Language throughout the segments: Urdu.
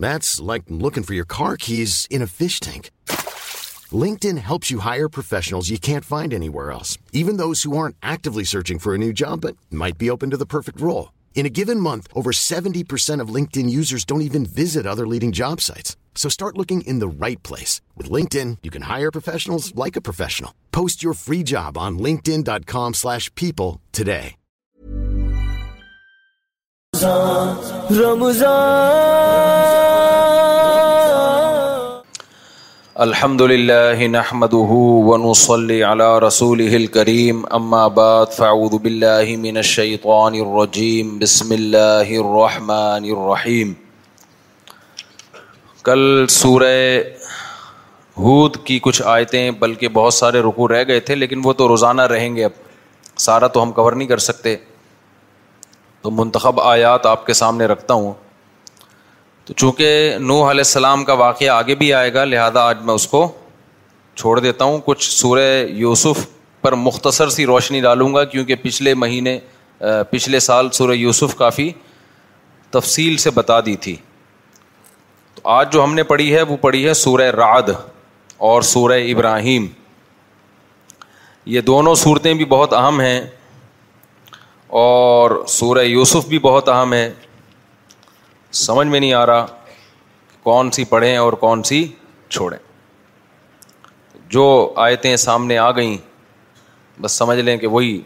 Like looking for your car keys in fish tank LinkedIn hire professional you can't find elsewhere searching for a job پیپنٹ row in given month over seventy percent of users don't other leading job لگن places you can hires like you free job dot com people today الحمد للہ نحمد ون صلی رسول فاعوذ فاؤد من قان الرجیم بسم اللہ الرحمٰن الرحیم کل سورہ ہود کی کچھ آیتیں بلکہ بہت سارے رکو رہ گئے تھے لیکن وہ تو روزانہ رہیں گے اب سارا تو ہم کور نہیں کر سکتے تو منتخب آیات آپ کے سامنے رکھتا ہوں تو چونکہ نوح علیہ السلام کا واقعہ آگے بھی آئے گا لہذا آج میں اس کو چھوڑ دیتا ہوں کچھ سورہ یوسف پر مختصر سی روشنی ڈالوں گا کیونکہ پچھلے مہینے پچھلے سال سورہ یوسف کافی تفصیل سے بتا دی تھی تو آج جو ہم نے پڑھی ہے وہ پڑھی ہے سورہ رعد اور سورہ ابراہیم یہ دونوں صورتیں بھی بہت اہم ہیں اور سورہ یوسف بھی بہت اہم ہے سمجھ میں نہیں آ رہا کون سی پڑھیں اور کون سی چھوڑیں جو آیتیں سامنے آ گئیں بس سمجھ لیں کہ وہی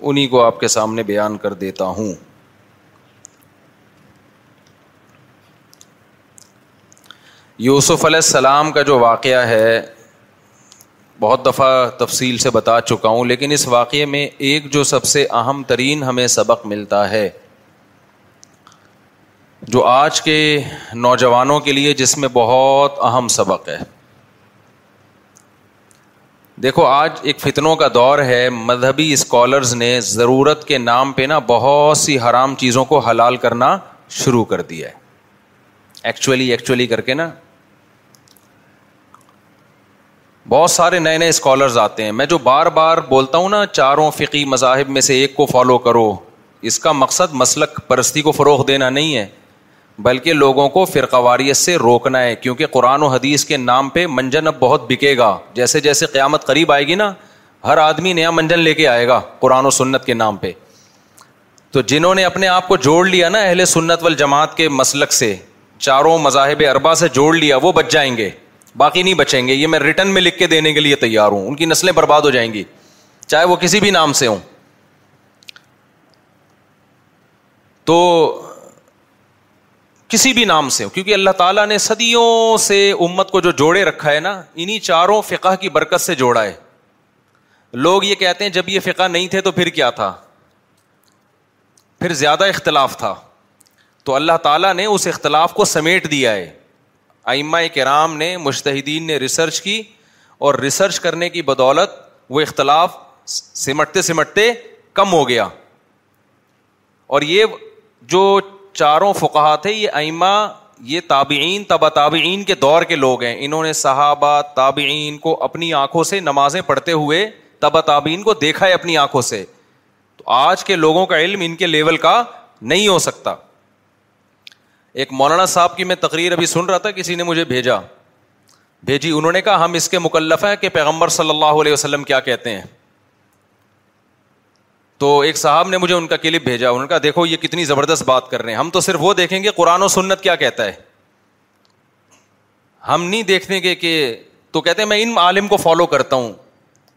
انہیں کو آپ کے سامنے بیان کر دیتا ہوں یوسف علیہ السلام کا جو واقعہ ہے بہت دفعہ تفصیل سے بتا چکا ہوں لیکن اس واقعے میں ایک جو سب سے اہم ترین ہمیں سبق ملتا ہے جو آج کے نوجوانوں کے لیے جس میں بہت اہم سبق ہے دیکھو آج ایک فتنوں کا دور ہے مذہبی اسکالرز نے ضرورت کے نام پہ نا بہت سی حرام چیزوں کو حلال کرنا شروع کر دیا ہے ایکچولی ایکچولی کر کے نا بہت سارے نئے نئے اسکالرز آتے ہیں میں جو بار بار بولتا ہوں نا چاروں فقی مذاہب میں سے ایک کو فالو کرو اس کا مقصد مسلک پرستی کو فروغ دینا نہیں ہے بلکہ لوگوں کو فرقواریت سے روکنا ہے کیونکہ قرآن و حدیث کے نام پہ منجن اب بہت بکے گا جیسے جیسے قیامت قریب آئے گی نا ہر آدمی نیا منجن لے کے آئے گا قرآن و سنت کے نام پہ تو جنہوں نے اپنے آپ کو جوڑ لیا نا اہل سنت والجماعت کے مسلک سے چاروں مذاہب اربا سے جوڑ لیا وہ بچ جائیں گے باقی نہیں بچیں گے یہ میں ریٹرن میں لکھ کے دینے کے لیے تیار ہوں ان کی نسلیں برباد ہو جائیں گی چاہے وہ کسی بھی نام سے ہوں تو کسی بھی نام سے ہوں کیونکہ اللہ تعالیٰ نے صدیوں سے امت کو جو جوڑے رکھا ہے نا انہیں چاروں فقہ کی برکت سے جوڑا ہے لوگ یہ کہتے ہیں جب یہ فقہ نہیں تھے تو پھر کیا تھا پھر زیادہ اختلاف تھا تو اللہ تعالیٰ نے اس اختلاف کو سمیٹ دیا ہے آئمہ کرام نے مشتحدین نے ریسرچ کی اور ریسرچ کرنے کی بدولت وہ اختلاف سمٹتے سمٹتے کم ہو گیا اور یہ جو چاروں فقہ تھے یہ آئمہ یہ تابعین تبا تابعین کے دور کے لوگ ہیں انہوں نے صحابہ تابعین کو اپنی آنکھوں سے نمازیں پڑھتے ہوئے تبا تابعین کو دیکھا ہے اپنی آنکھوں سے تو آج کے لوگوں کا علم ان کے لیول کا نہیں ہو سکتا ایک مولانا صاحب کی میں تقریر ابھی سن رہا تھا کسی نے مجھے بھیجا بھیجی انہوں نے کہا ہم اس کے مکلف ہیں کہ پیغمبر صلی اللہ علیہ وسلم کیا کہتے ہیں تو ایک صاحب نے مجھے ان کا کلپ بھیجا انہوں نے کہا دیکھو یہ کتنی زبردست بات کر رہے ہیں ہم تو صرف وہ دیکھیں گے قرآن و سنت کیا کہتا ہے ہم نہیں دیکھنے کے تو کہتے ہیں میں ان عالم کو فالو کرتا ہوں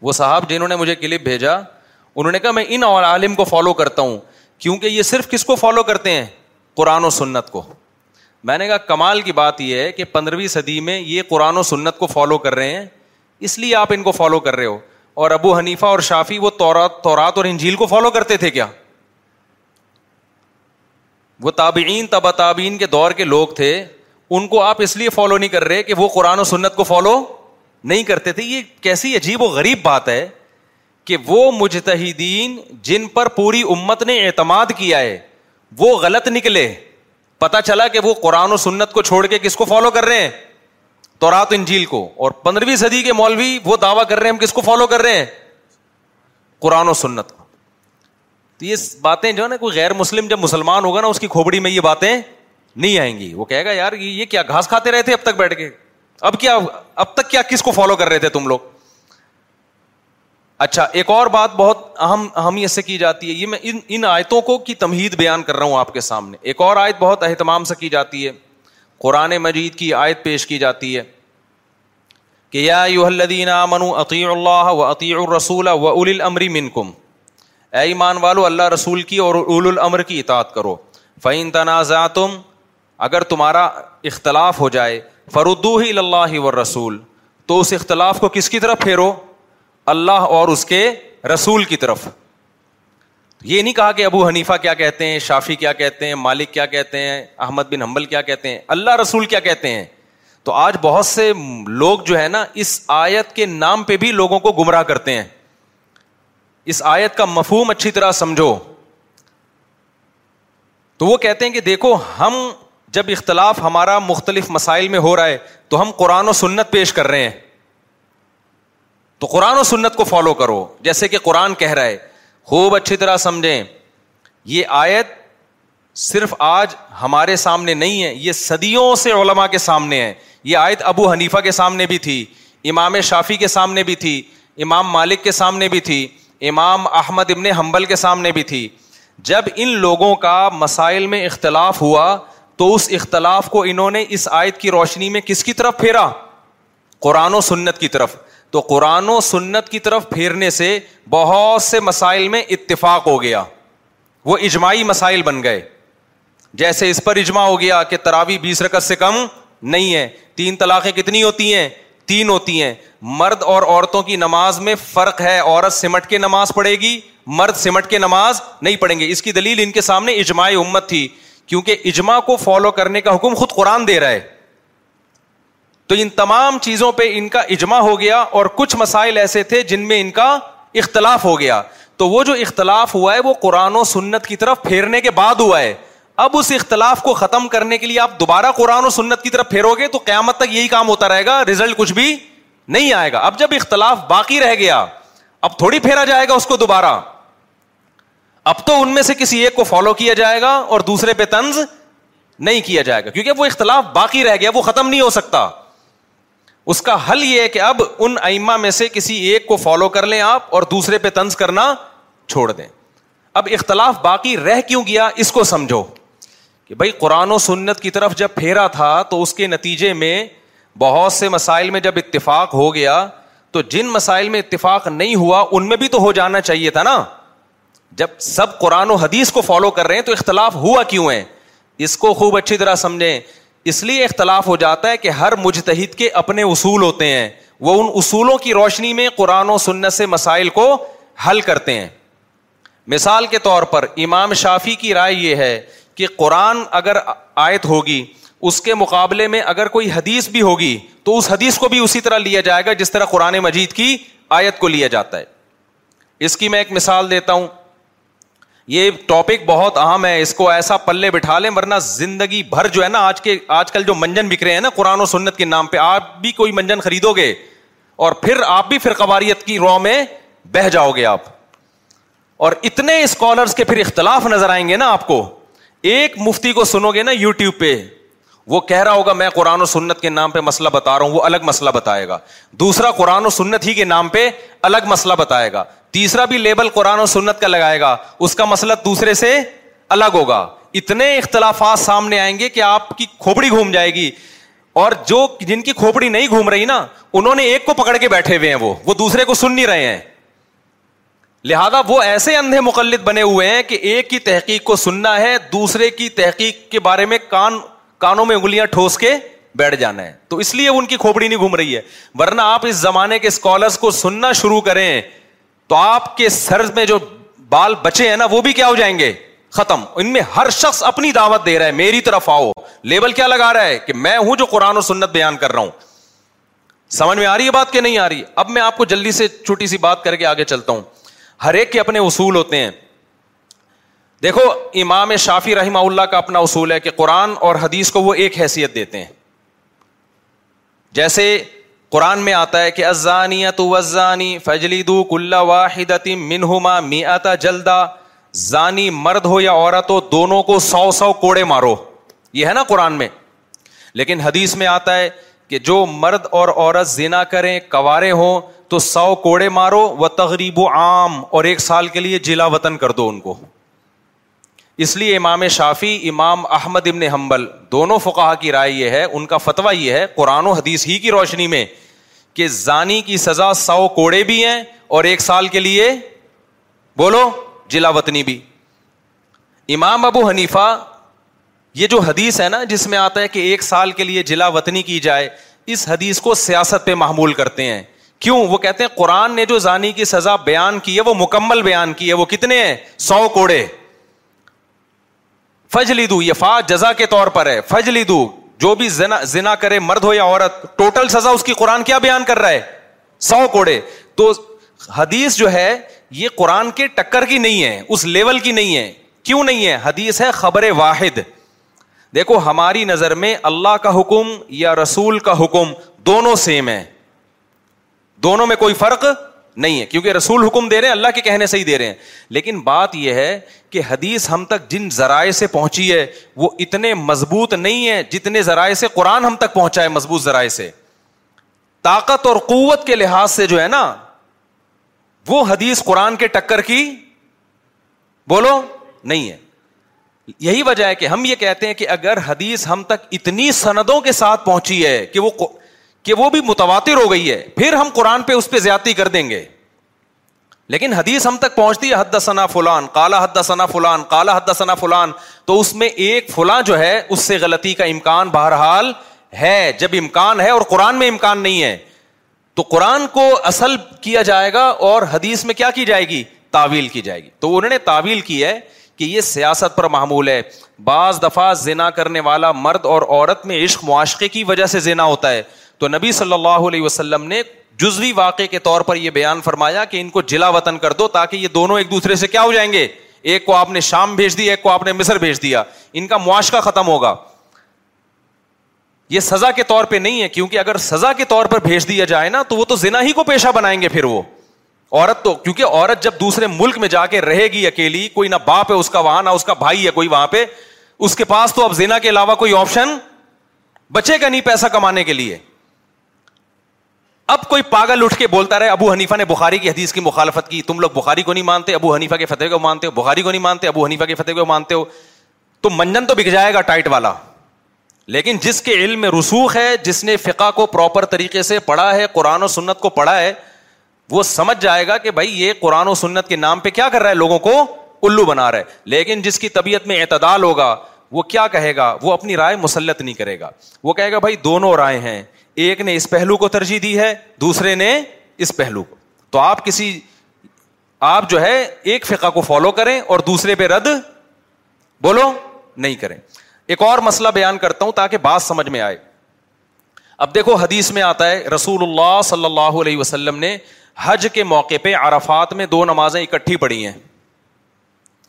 وہ صاحب جنہوں نے مجھے کلپ بھیجا انہوں نے کہا میں ان عالم کو فالو کرتا ہوں کیونکہ یہ صرف کس کو فالو کرتے ہیں قرآن و سنت کو میں نے کہا کمال کی بات یہ ہے کہ پندرہویں صدی میں یہ قرآن و سنت کو فالو کر رہے ہیں اس لیے آپ ان کو فالو کر رہے ہو اور ابو حنیفہ اور شافی وہ تورات اور انجیل کو فالو کرتے تھے کیا وہ تابعین تبا تابعین کے دور کے لوگ تھے ان کو آپ اس لیے فالو نہیں کر رہے کہ وہ قرآن و سنت کو فالو نہیں کرتے تھے یہ کیسی عجیب و غریب بات ہے کہ وہ مجتہدین جن پر پوری امت نے اعتماد کیا ہے وہ غلط نکلے پتا چلا کہ وہ قرآن و سنت کو چھوڑ کے کس کو فالو کر رہے ہیں تو رات انجیل کو اور پندرہویں صدی کے مولوی وہ دعویٰ کر رہے ہیں ہم کس کو فالو کر رہے ہیں قرآن و سنت کو تو یہ باتیں جو ہے نا کوئی غیر مسلم جب مسلمان ہوگا نا اس کی کھوبڑی میں یہ باتیں نہیں آئیں گی وہ کہے گا یار یہ کیا گھاس کھاتے رہے تھے اب تک بیٹھ کے اب کیا اب تک کیا کس کو فالو کر رہے تھے تم لوگ اچھا ایک اور بات بہت اہم اہمیت سے کی جاتی ہے یہ میں ان ان آیتوں کو کی تمہید بیان کر رہا ہوں آپ کے سامنے ایک اور آیت بہت اہتمام سے کی جاتی ہے قرآن مجید کی آیت پیش کی جاتی ہے کہ یا الدین منو عطی اللہ و عطی الرسول و الامری من کم اے ایمان والو اللہ رسول کی اور اول العمر کی اطاعت کرو فعین تنازع تم اگر تمہارا اختلاف ہو جائے فرودو ہی اللہ و رسول تو اس اختلاف کو کس کی طرف پھیرو اللہ اور اس کے رسول کی طرف یہ نہیں کہا کہ ابو حنیفا کیا کہتے ہیں شافی کیا کہتے ہیں مالک کیا کہتے ہیں احمد بن حمبل کیا کہتے ہیں اللہ رسول کیا کہتے ہیں تو آج بہت سے لوگ جو ہے نا اس آیت کے نام پہ بھی لوگوں کو گمراہ کرتے ہیں اس آیت کا مفہوم اچھی طرح سمجھو تو وہ کہتے ہیں کہ دیکھو ہم جب اختلاف ہمارا مختلف مسائل میں ہو رہا ہے تو ہم قرآن و سنت پیش کر رہے ہیں تو قرآن و سنت کو فالو کرو جیسے کہ قرآن کہہ رہا ہے خوب اچھی طرح سمجھیں یہ آیت صرف آج ہمارے سامنے نہیں ہے یہ صدیوں سے علماء کے سامنے ہے یہ آیت ابو حنیفہ کے سامنے بھی تھی امام شافی کے سامنے بھی تھی امام مالک کے سامنے بھی تھی امام احمد ابن حنبل کے سامنے بھی تھی جب ان لوگوں کا مسائل میں اختلاف ہوا تو اس اختلاف کو انہوں نے اس آیت کی روشنی میں کس کی طرف پھیرا قرآن و سنت کی طرف تو قرآن و سنت کی طرف پھیرنے سے بہت سے مسائل میں اتفاق ہو گیا وہ اجماعی مسائل بن گئے جیسے اس پر اجماع ہو گیا کہ تراوی بیس رکت سے کم نہیں ہے تین طلاقیں کتنی ہوتی ہیں تین ہوتی ہیں مرد اور عورتوں کی نماز میں فرق ہے عورت سمٹ کے نماز پڑھے گی مرد سمٹ کے نماز نہیں پڑھیں گے اس کی دلیل ان کے سامنے اجماعی امت تھی کیونکہ اجماع کو فالو کرنے کا حکم خود قرآن دے رہا ہے تو ان تمام چیزوں پہ ان کا اجماع ہو گیا اور کچھ مسائل ایسے تھے جن میں ان کا اختلاف ہو گیا تو وہ جو اختلاف ہوا ہے وہ قرآن و سنت کی طرف پھیرنے کے بعد ہوا ہے اب اس اختلاف کو ختم کرنے کے لیے آپ دوبارہ قرآن و سنت کی طرف پھیرو گے تو قیامت تک یہی کام ہوتا رہے گا ریزلٹ کچھ بھی نہیں آئے گا اب جب اختلاف باقی رہ گیا اب تھوڑی پھیرا جائے گا اس کو دوبارہ اب تو ان میں سے کسی ایک کو فالو کیا جائے گا اور دوسرے پہ تنز نہیں کیا جائے گا کیونکہ وہ اختلاف باقی رہ گیا وہ ختم نہیں ہو سکتا اس کا حل یہ ہے کہ اب ان ائمہ میں سے کسی ایک کو فالو کر لیں آپ اور دوسرے پہ تنز کرنا چھوڑ دیں اب اختلاف باقی رہ کیوں گیا اس کو سمجھو کہ بھائی قرآن و سنت کی طرف جب پھیرا تھا تو اس کے نتیجے میں بہت سے مسائل میں جب اتفاق ہو گیا تو جن مسائل میں اتفاق نہیں ہوا ان میں بھی تو ہو جانا چاہیے تھا نا جب سب قرآن و حدیث کو فالو کر رہے ہیں تو اختلاف ہوا کیوں ہے اس کو خوب اچھی طرح سمجھیں اس لیے اختلاف ہو جاتا ہے کہ ہر مجتحد کے اپنے اصول ہوتے ہیں وہ ان اصولوں کی روشنی میں قرآن و سے مسائل کو حل کرتے ہیں مثال کے طور پر امام شافی کی رائے یہ ہے کہ قرآن اگر آیت ہوگی اس کے مقابلے میں اگر کوئی حدیث بھی ہوگی تو اس حدیث کو بھی اسی طرح لیا جائے گا جس طرح قرآن مجید کی آیت کو لیا جاتا ہے اس کی میں ایک مثال دیتا ہوں یہ ٹاپک بہت اہم ہے اس کو ایسا پلے بٹھا لیں ورنہ زندگی بھر جو ہے نا آج کے آج کل جو منجن بک رہے ہیں نا قرآن و سنت کے نام پہ آپ بھی کوئی منجن خریدو گے اور پھر آپ بھی پھر کی رو میں بہ جاؤ گے آپ اور اتنے اسکالرس کے پھر اختلاف نظر آئیں گے نا آپ کو ایک مفتی کو سنو گے نا یو ٹیوب پہ وہ کہہ رہا ہوگا میں قرآن و سنت کے نام پہ مسئلہ بتا رہا ہوں وہ الگ مسئلہ بتائے گا دوسرا قرآن و سنت ہی کے نام پہ الگ مسئلہ بتائے گا تیسرا بھی لیبل قرآن و سنت کا لگائے گا اس کا مسئلہ دوسرے سے الگ ہوگا اتنے اختلافات سامنے آئیں گے کہ آپ کی کھوپڑی گھوم جائے گی اور جو جن کی کھوپڑی نہیں گھوم رہی نا انہوں نے ایک کو پکڑ کے بیٹھے ہوئے ہیں وہ وہ دوسرے کو سن نہیں رہے ہیں لہذا وہ ایسے اندھے مقلد بنے ہوئے ہیں کہ ایک کی تحقیق کو سننا ہے دوسرے کی تحقیق کے بارے میں کان کانوں میں انگلیاں ٹھوس کے بیٹھ جانا ہے تو اس لیے ان کی کھوپڑی نہیں گھوم رہی ہے ورنہ آپ آپ اس زمانے کے کے اسکالرس کو سننا شروع کریں تو سر میں جو بال بچے ہیں نا وہ بھی کیا ہو جائیں گے ختم ان میں ہر شخص اپنی دعوت دے رہا ہے میری طرف آؤ لیبل کیا لگا رہا ہے کہ میں ہوں جو قرآن و سنت بیان کر رہا ہوں سمجھ میں آ رہی ہے بات کہ نہیں آ رہی اب میں آپ کو جلدی سے چھوٹی سی بات کر کے آگے چلتا ہوں ہر ایک کے اپنے اصول ہوتے ہیں دیکھو امام شافی رحمہ اللہ کا اپنا اصول ہے کہ قرآن اور حدیث کو وہ ایک حیثیت دیتے ہیں جیسے قرآن میں آتا ہے کہ ازانی فجلی دو کلّا واحد منہما میتا جلدا زانی مرد ہو یا عورت ہو دونوں کو سو سو کوڑے مارو یہ ہے نا قرآن میں لیکن حدیث میں آتا ہے کہ جو مرد اور عورت زنا کریں کوارے ہوں تو سو کوڑے مارو وہ تغریب عام اور ایک سال کے لیے جلا وطن کر دو ان کو اس لیے امام شافی امام احمد ابن حنبل دونوں فقہ کی رائے یہ ہے ان کا فتویٰ یہ ہے قرآن و حدیث ہی کی روشنی میں کہ زانی کی سزا سو کوڑے بھی ہیں اور ایک سال کے لیے بولو جلا وطنی بھی امام ابو حنیفہ یہ جو حدیث ہے نا جس میں آتا ہے کہ ایک سال کے لیے جلا وطنی کی جائے اس حدیث کو سیاست پہ معمول کرتے ہیں کیوں وہ کہتے ہیں قرآن نے جو زانی کی سزا بیان کی ہے وہ مکمل بیان کی ہے وہ کتنے ہیں سو کوڑے فج جزا کے طور پر ہے فج کرے مرد ہو یا عورت ٹوٹل سزا اس کی قرآن کیا بیان کر رہا ہے سو کوڑے تو حدیث جو ہے یہ قرآن کے ٹکر کی نہیں ہے اس لیول کی نہیں ہے کیوں نہیں ہے حدیث ہے خبر واحد دیکھو ہماری نظر میں اللہ کا حکم یا رسول کا حکم دونوں سیم ہے دونوں میں کوئی فرق نہیں ہے کیونکہ رسول حکم دے رہے ہیں اللہ کے کہنے سے ہی دے رہے ہیں لیکن بات یہ ہے کہ حدیث ہم تک جن ذرائع سے پہنچی ہے وہ اتنے مضبوط نہیں ہے جتنے ذرائع سے قرآن ہم تک پہنچا ہے مضبوط ذرائع سے طاقت اور قوت کے لحاظ سے جو ہے نا وہ حدیث قرآن کے ٹکر کی بولو نہیں ہے یہی وجہ ہے کہ ہم یہ کہتے ہیں کہ اگر حدیث ہم تک اتنی سندوں کے ساتھ پہنچی ہے کہ وہ کہ وہ بھی متواتر ہو گئی ہے پھر ہم قرآن پہ اس پہ زیادتی کر دیں گے لیکن حدیث ہم تک پہنچتی ہے حد ثنا فلان کالا حد ثنا فلان کالا حد ثنا فلان تو اس میں ایک فلاں جو ہے اس سے غلطی کا امکان بہرحال ہے جب امکان ہے اور قرآن میں امکان نہیں ہے تو قرآن کو اصل کیا جائے گا اور حدیث میں کیا کی جائے گی تعویل کی جائے گی تو انہوں نے تعویل کی ہے کہ یہ سیاست پر معمول ہے بعض دفعہ زنا کرنے والا مرد اور عورت میں عشق معاشقے کی وجہ سے زنا ہوتا ہے تو نبی صلی اللہ علیہ وسلم نے جزوی واقعے کے طور پر یہ بیان فرمایا کہ ان کو جلا وطن کر دو تاکہ یہ دونوں ایک دوسرے سے کیا ہو جائیں گے ایک کو آپ نے شام بھیج دی ایک کو آپ نے مصر بھیج دیا ان کا معاشقہ ختم ہوگا یہ سزا کے طور پہ نہیں ہے کیونکہ اگر سزا کے طور پر بھیج دیا جائے نا تو وہ تو زنا ہی کو پیشہ بنائیں گے پھر وہ عورت تو کیونکہ عورت جب دوسرے ملک میں جا کے رہے گی اکیلی کوئی نہ باپ ہے اس کا وہاں نہ اس کا بھائی ہے کوئی وہاں پہ اس کے پاس تو اب زنا کے علاوہ کوئی آپشن بچے گا نہیں پیسہ کمانے کے لیے اب کوئی پاگل اٹھ کے بولتا رہے ابو حنیفہ نے بخاری کی حدیث کی مخالفت کی تم لوگ بخاری کو نہیں مانتے ابو حنیفہ کے فتح کو مانتے ہو بخاری کو نہیں مانتے ابو حنیفہ کے فتح کو مانتے ہو تو منجن تو بک جائے گا ٹائٹ والا لیکن جس کے علم میں رسوخ ہے جس نے فقہ کو پراپر طریقے سے پڑھا ہے قرآن و سنت کو پڑھا ہے وہ سمجھ جائے گا کہ بھائی یہ قرآن و سنت کے نام پہ کیا کر رہا ہے لوگوں کو الو بنا رہا ہے لیکن جس کی طبیعت میں اعتدال ہوگا وہ کیا کہے گا وہ اپنی رائے مسلط نہیں کرے گا وہ کہے گا بھائی دونوں رائے ہیں ایک نے اس پہلو کو ترجیح دی ہے دوسرے نے اس پہلو کو تو آپ کسی آپ جو ہے ایک فقہ کو فالو کریں اور دوسرے پہ رد بولو نہیں کریں ایک اور مسئلہ بیان کرتا ہوں تاکہ بات سمجھ میں آئے اب دیکھو حدیث میں آتا ہے رسول اللہ صلی اللہ علیہ وسلم نے حج کے موقع پہ عرفات میں دو نمازیں اکٹھی پڑھی ہیں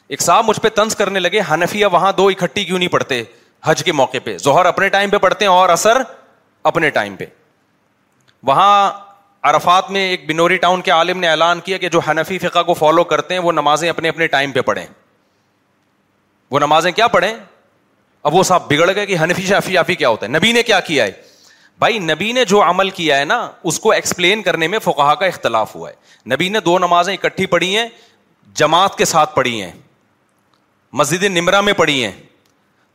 ایک صاحب مجھ پہ تنز کرنے لگے ہنفیا وہاں دو اکٹھی کیوں نہیں پڑھتے حج کے موقع پہ ظہر اپنے ٹائم پہ پڑھتے ہیں اور اثر اپنے ٹائم پہ وہاں عرفات میں ایک بنوری ٹاؤن کے عالم نے اعلان کیا کہ جو حنفی فقہ کو فالو کرتے ہیں وہ نمازیں اپنے اپنے ٹائم پہ پڑھیں وہ نمازیں کیا پڑھیں اب وہ صاحب بگڑ گئے کہ حنفی شافی آفی کیا ہوتا ہے نبی نے کیا کیا ہے بھائی نبی نے جو عمل کیا ہے نا اس کو ایکسپلین کرنے میں فقہ کا اختلاف ہوا ہے نبی نے دو نمازیں اکٹھی پڑھی ہیں جماعت کے ساتھ پڑھی ہیں مسجد نمرا میں پڑھی ہیں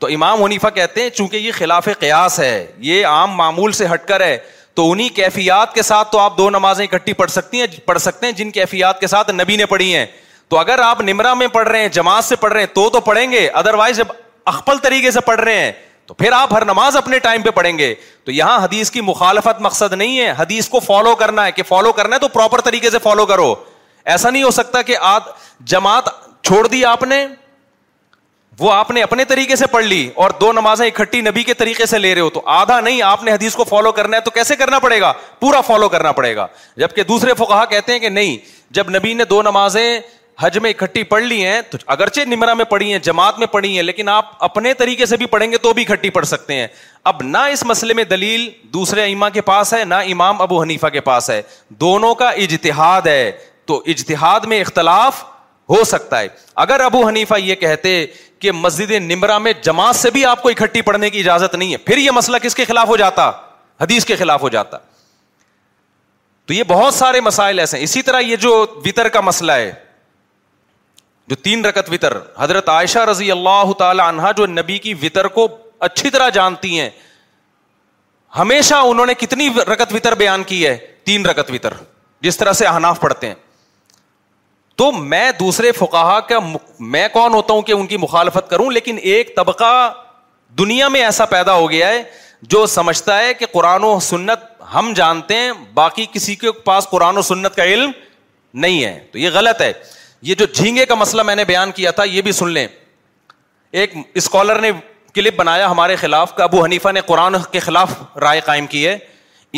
تو امام حنیفا کہتے ہیں چونکہ یہ خلاف قیاس ہے یہ عام معمول سے ہٹ کر ہے تو انہیں کیفیات کے ساتھ تو آپ دو نمازیں اکٹھی پڑھ سکتی ہیں پڑھ سکتے ہیں جن کیفیات کے ساتھ نبی نے پڑھی ہیں تو اگر آپ نمرا میں پڑھ رہے ہیں جماعت سے پڑھ رہے ہیں تو تو پڑھیں گے ادروائز جب اخبل طریقے سے پڑھ رہے ہیں تو پھر آپ ہر نماز اپنے ٹائم پہ پڑھیں گے تو یہاں حدیث کی مخالفت مقصد نہیں ہے حدیث کو فالو کرنا ہے کہ فالو کرنا ہے تو پراپر طریقے سے فالو کرو ایسا نہیں ہو سکتا کہ آ جماعت چھوڑ دی آپ نے وہ آپ نے اپنے طریقے سے پڑھ لی اور دو نمازیں اکٹھی نبی کے طریقے سے لے رہے ہو تو آدھا نہیں آپ نے حدیث کو فالو کرنا ہے تو کیسے کرنا پڑے گا پورا فالو کرنا پڑے گا جبکہ دوسرے فقہ کہتے ہیں کہ نہیں جب نبی نے دو نمازیں حج میں اکٹھی پڑھ لی ہیں تو اگرچہ نمرا میں پڑھی ہیں جماعت میں پڑھی ہیں لیکن آپ اپنے طریقے سے بھی پڑھیں گے تو بھی اکٹھی پڑھ سکتے ہیں اب نہ اس مسئلے میں دلیل دوسرے اما کے پاس ہے نہ امام ابو حنیفا کے پاس ہے دونوں کا اجتہاد ہے تو اجتہاد میں اختلاف ہو سکتا ہے اگر ابو حنیفہ یہ کہتے کہ مسجد نمرا میں جماعت سے بھی آپ کو اکٹھی پڑھنے کی اجازت نہیں ہے پھر یہ مسئلہ کس کے خلاف ہو جاتا حدیث کے خلاف ہو جاتا تو یہ بہت سارے مسائل ایسے ہیں اسی طرح یہ جو وطر کا مسئلہ ہے جو تین رکت وطر حضرت عائشہ رضی اللہ تعالی عنہا جو نبی کی وطر کو اچھی طرح جانتی ہیں ہمیشہ انہوں نے کتنی رکت وطر بیان کی ہے تین رکت وطر جس طرح سے اہناف پڑھتے ہیں تو میں دوسرے فکاہا کا میں کون ہوتا ہوں کہ ان کی مخالفت کروں لیکن ایک طبقہ دنیا میں ایسا پیدا ہو گیا ہے جو سمجھتا ہے کہ قرآن و سنت ہم جانتے ہیں باقی کسی کے پاس قرآن و سنت کا علم نہیں ہے تو یہ غلط ہے یہ جو جھینگے کا مسئلہ میں نے بیان کیا تھا یہ بھی سن لیں ایک اسکالر نے کلپ بنایا ہمارے خلاف کہ ابو حنیفہ نے قرآن کے خلاف رائے قائم کی ہے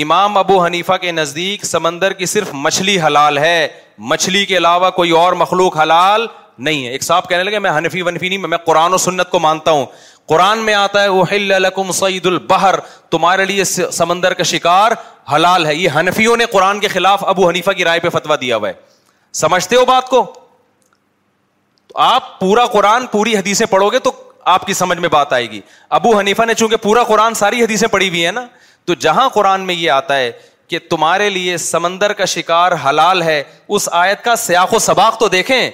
امام ابو حنیفہ کے نزدیک سمندر کی صرف مچھلی حلال ہے مچھلی کے علاوہ کوئی اور مخلوق حلال نہیں ہے ایک صاحب کہنے لگے میں حنفی ونفی نہیں میں قرآن و سنت کو مانتا ہوں قرآن میں آتا ہے وہ لکم سعید البہر تمہارے لیے سمندر کا شکار حلال ہے یہ حنفیوں نے قرآن کے خلاف ابو حنیفہ کی رائے پہ فتوا دیا ہوا ہے سمجھتے ہو بات کو تو آپ پورا قرآن پوری حدیثیں پڑھو گے تو آپ کی سمجھ میں بات آئے گی ابو حنیفہ نے چونکہ پورا قرآن ساری حدیثیں پڑھی ہوئی ہیں نا تو جہاں قرآن میں یہ آتا ہے کہ تمہارے لیے سمندر کا شکار حلال ہے اس آیت کا سیاق و سباق تو دیکھیں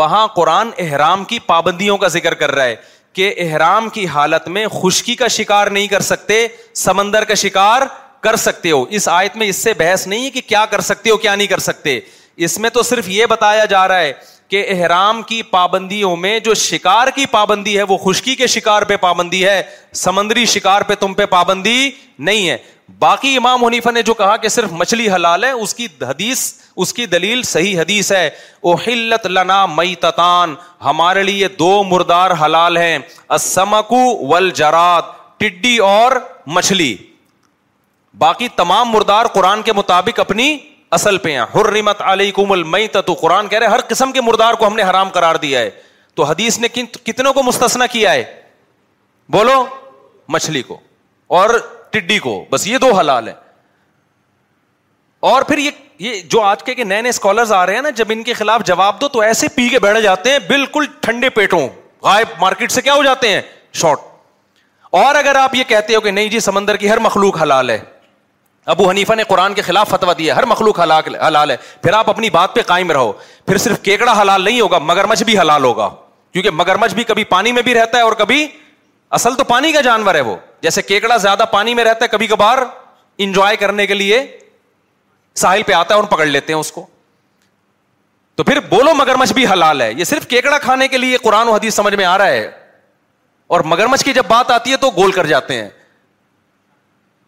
وہاں قرآن احرام کی پابندیوں کا ذکر کر رہا ہے کہ احرام کی حالت میں خشکی کا شکار نہیں کر سکتے سمندر کا شکار کر سکتے ہو اس آیت میں اس سے بحث نہیں ہے کہ کیا کر سکتے ہو کیا نہیں کر سکتے اس میں تو صرف یہ بتایا جا رہا ہے کہ احرام کی پابندیوں میں جو شکار کی پابندی ہے وہ خشکی کے شکار پہ پابندی ہے سمندری شکار پہ تم پہ پابندی نہیں ہے باقی امام حنیفہ نے جو کہا کہ صرف مچھلی حلال ہے اس کی حدیث اس کی دلیل صحیح حدیث ہے اوہلت لنا مئی تتان ہمارے لیے دو مردار حلال ہیں ول جرات ٹڈی اور مچھلی باقی تمام مردار قرآن کے مطابق اپنی ہر ریمت علی حرمت مئی المیتۃ قرآن کہہ رہے ہر قسم کے مردار کو ہم نے حرام کرار دیا ہے تو حدیث نے کتنے کو مستثنا کیا ہے بولو مچھلی کو اور ٹڈی کو بس یہ دو حلال ہے اور پھر یہ جو آج کے نئے نئے اسکالر آ رہے ہیں نا جب ان کے خلاف جواب دو تو ایسے پی کے بیٹھ جاتے ہیں بالکل ٹھنڈے پیٹوں غائب مارکیٹ سے کیا ہو جاتے ہیں شارٹ اور اگر آپ یہ کہتے ہو کہ نہیں جی سمندر کی ہر مخلوق حلال ہے ابو حنیفہ نے قرآن کے خلاف فتوا دیا ہر مخلوق حلال ہے پھر آپ اپنی بات پہ قائم رہو پھر صرف کیکڑا حلال نہیں ہوگا مگرمچھ بھی حلال ہوگا کیونکہ مگر مچھ بھی کبھی پانی میں بھی رہتا ہے اور کبھی اصل تو پانی کا جانور ہے وہ جیسے کیکڑا زیادہ پانی میں رہتا ہے کبھی کبھار انجوائے کرنے کے لیے ساحل پہ آتا ہے اور پکڑ لیتے ہیں اس کو تو پھر بولو مگرمچھ بھی حلال ہے یہ صرف کیکڑا کھانے کے لیے قرآن و حدیث سمجھ میں آ رہا ہے اور مگرمچھ کی جب بات آتی ہے تو گول کر جاتے ہیں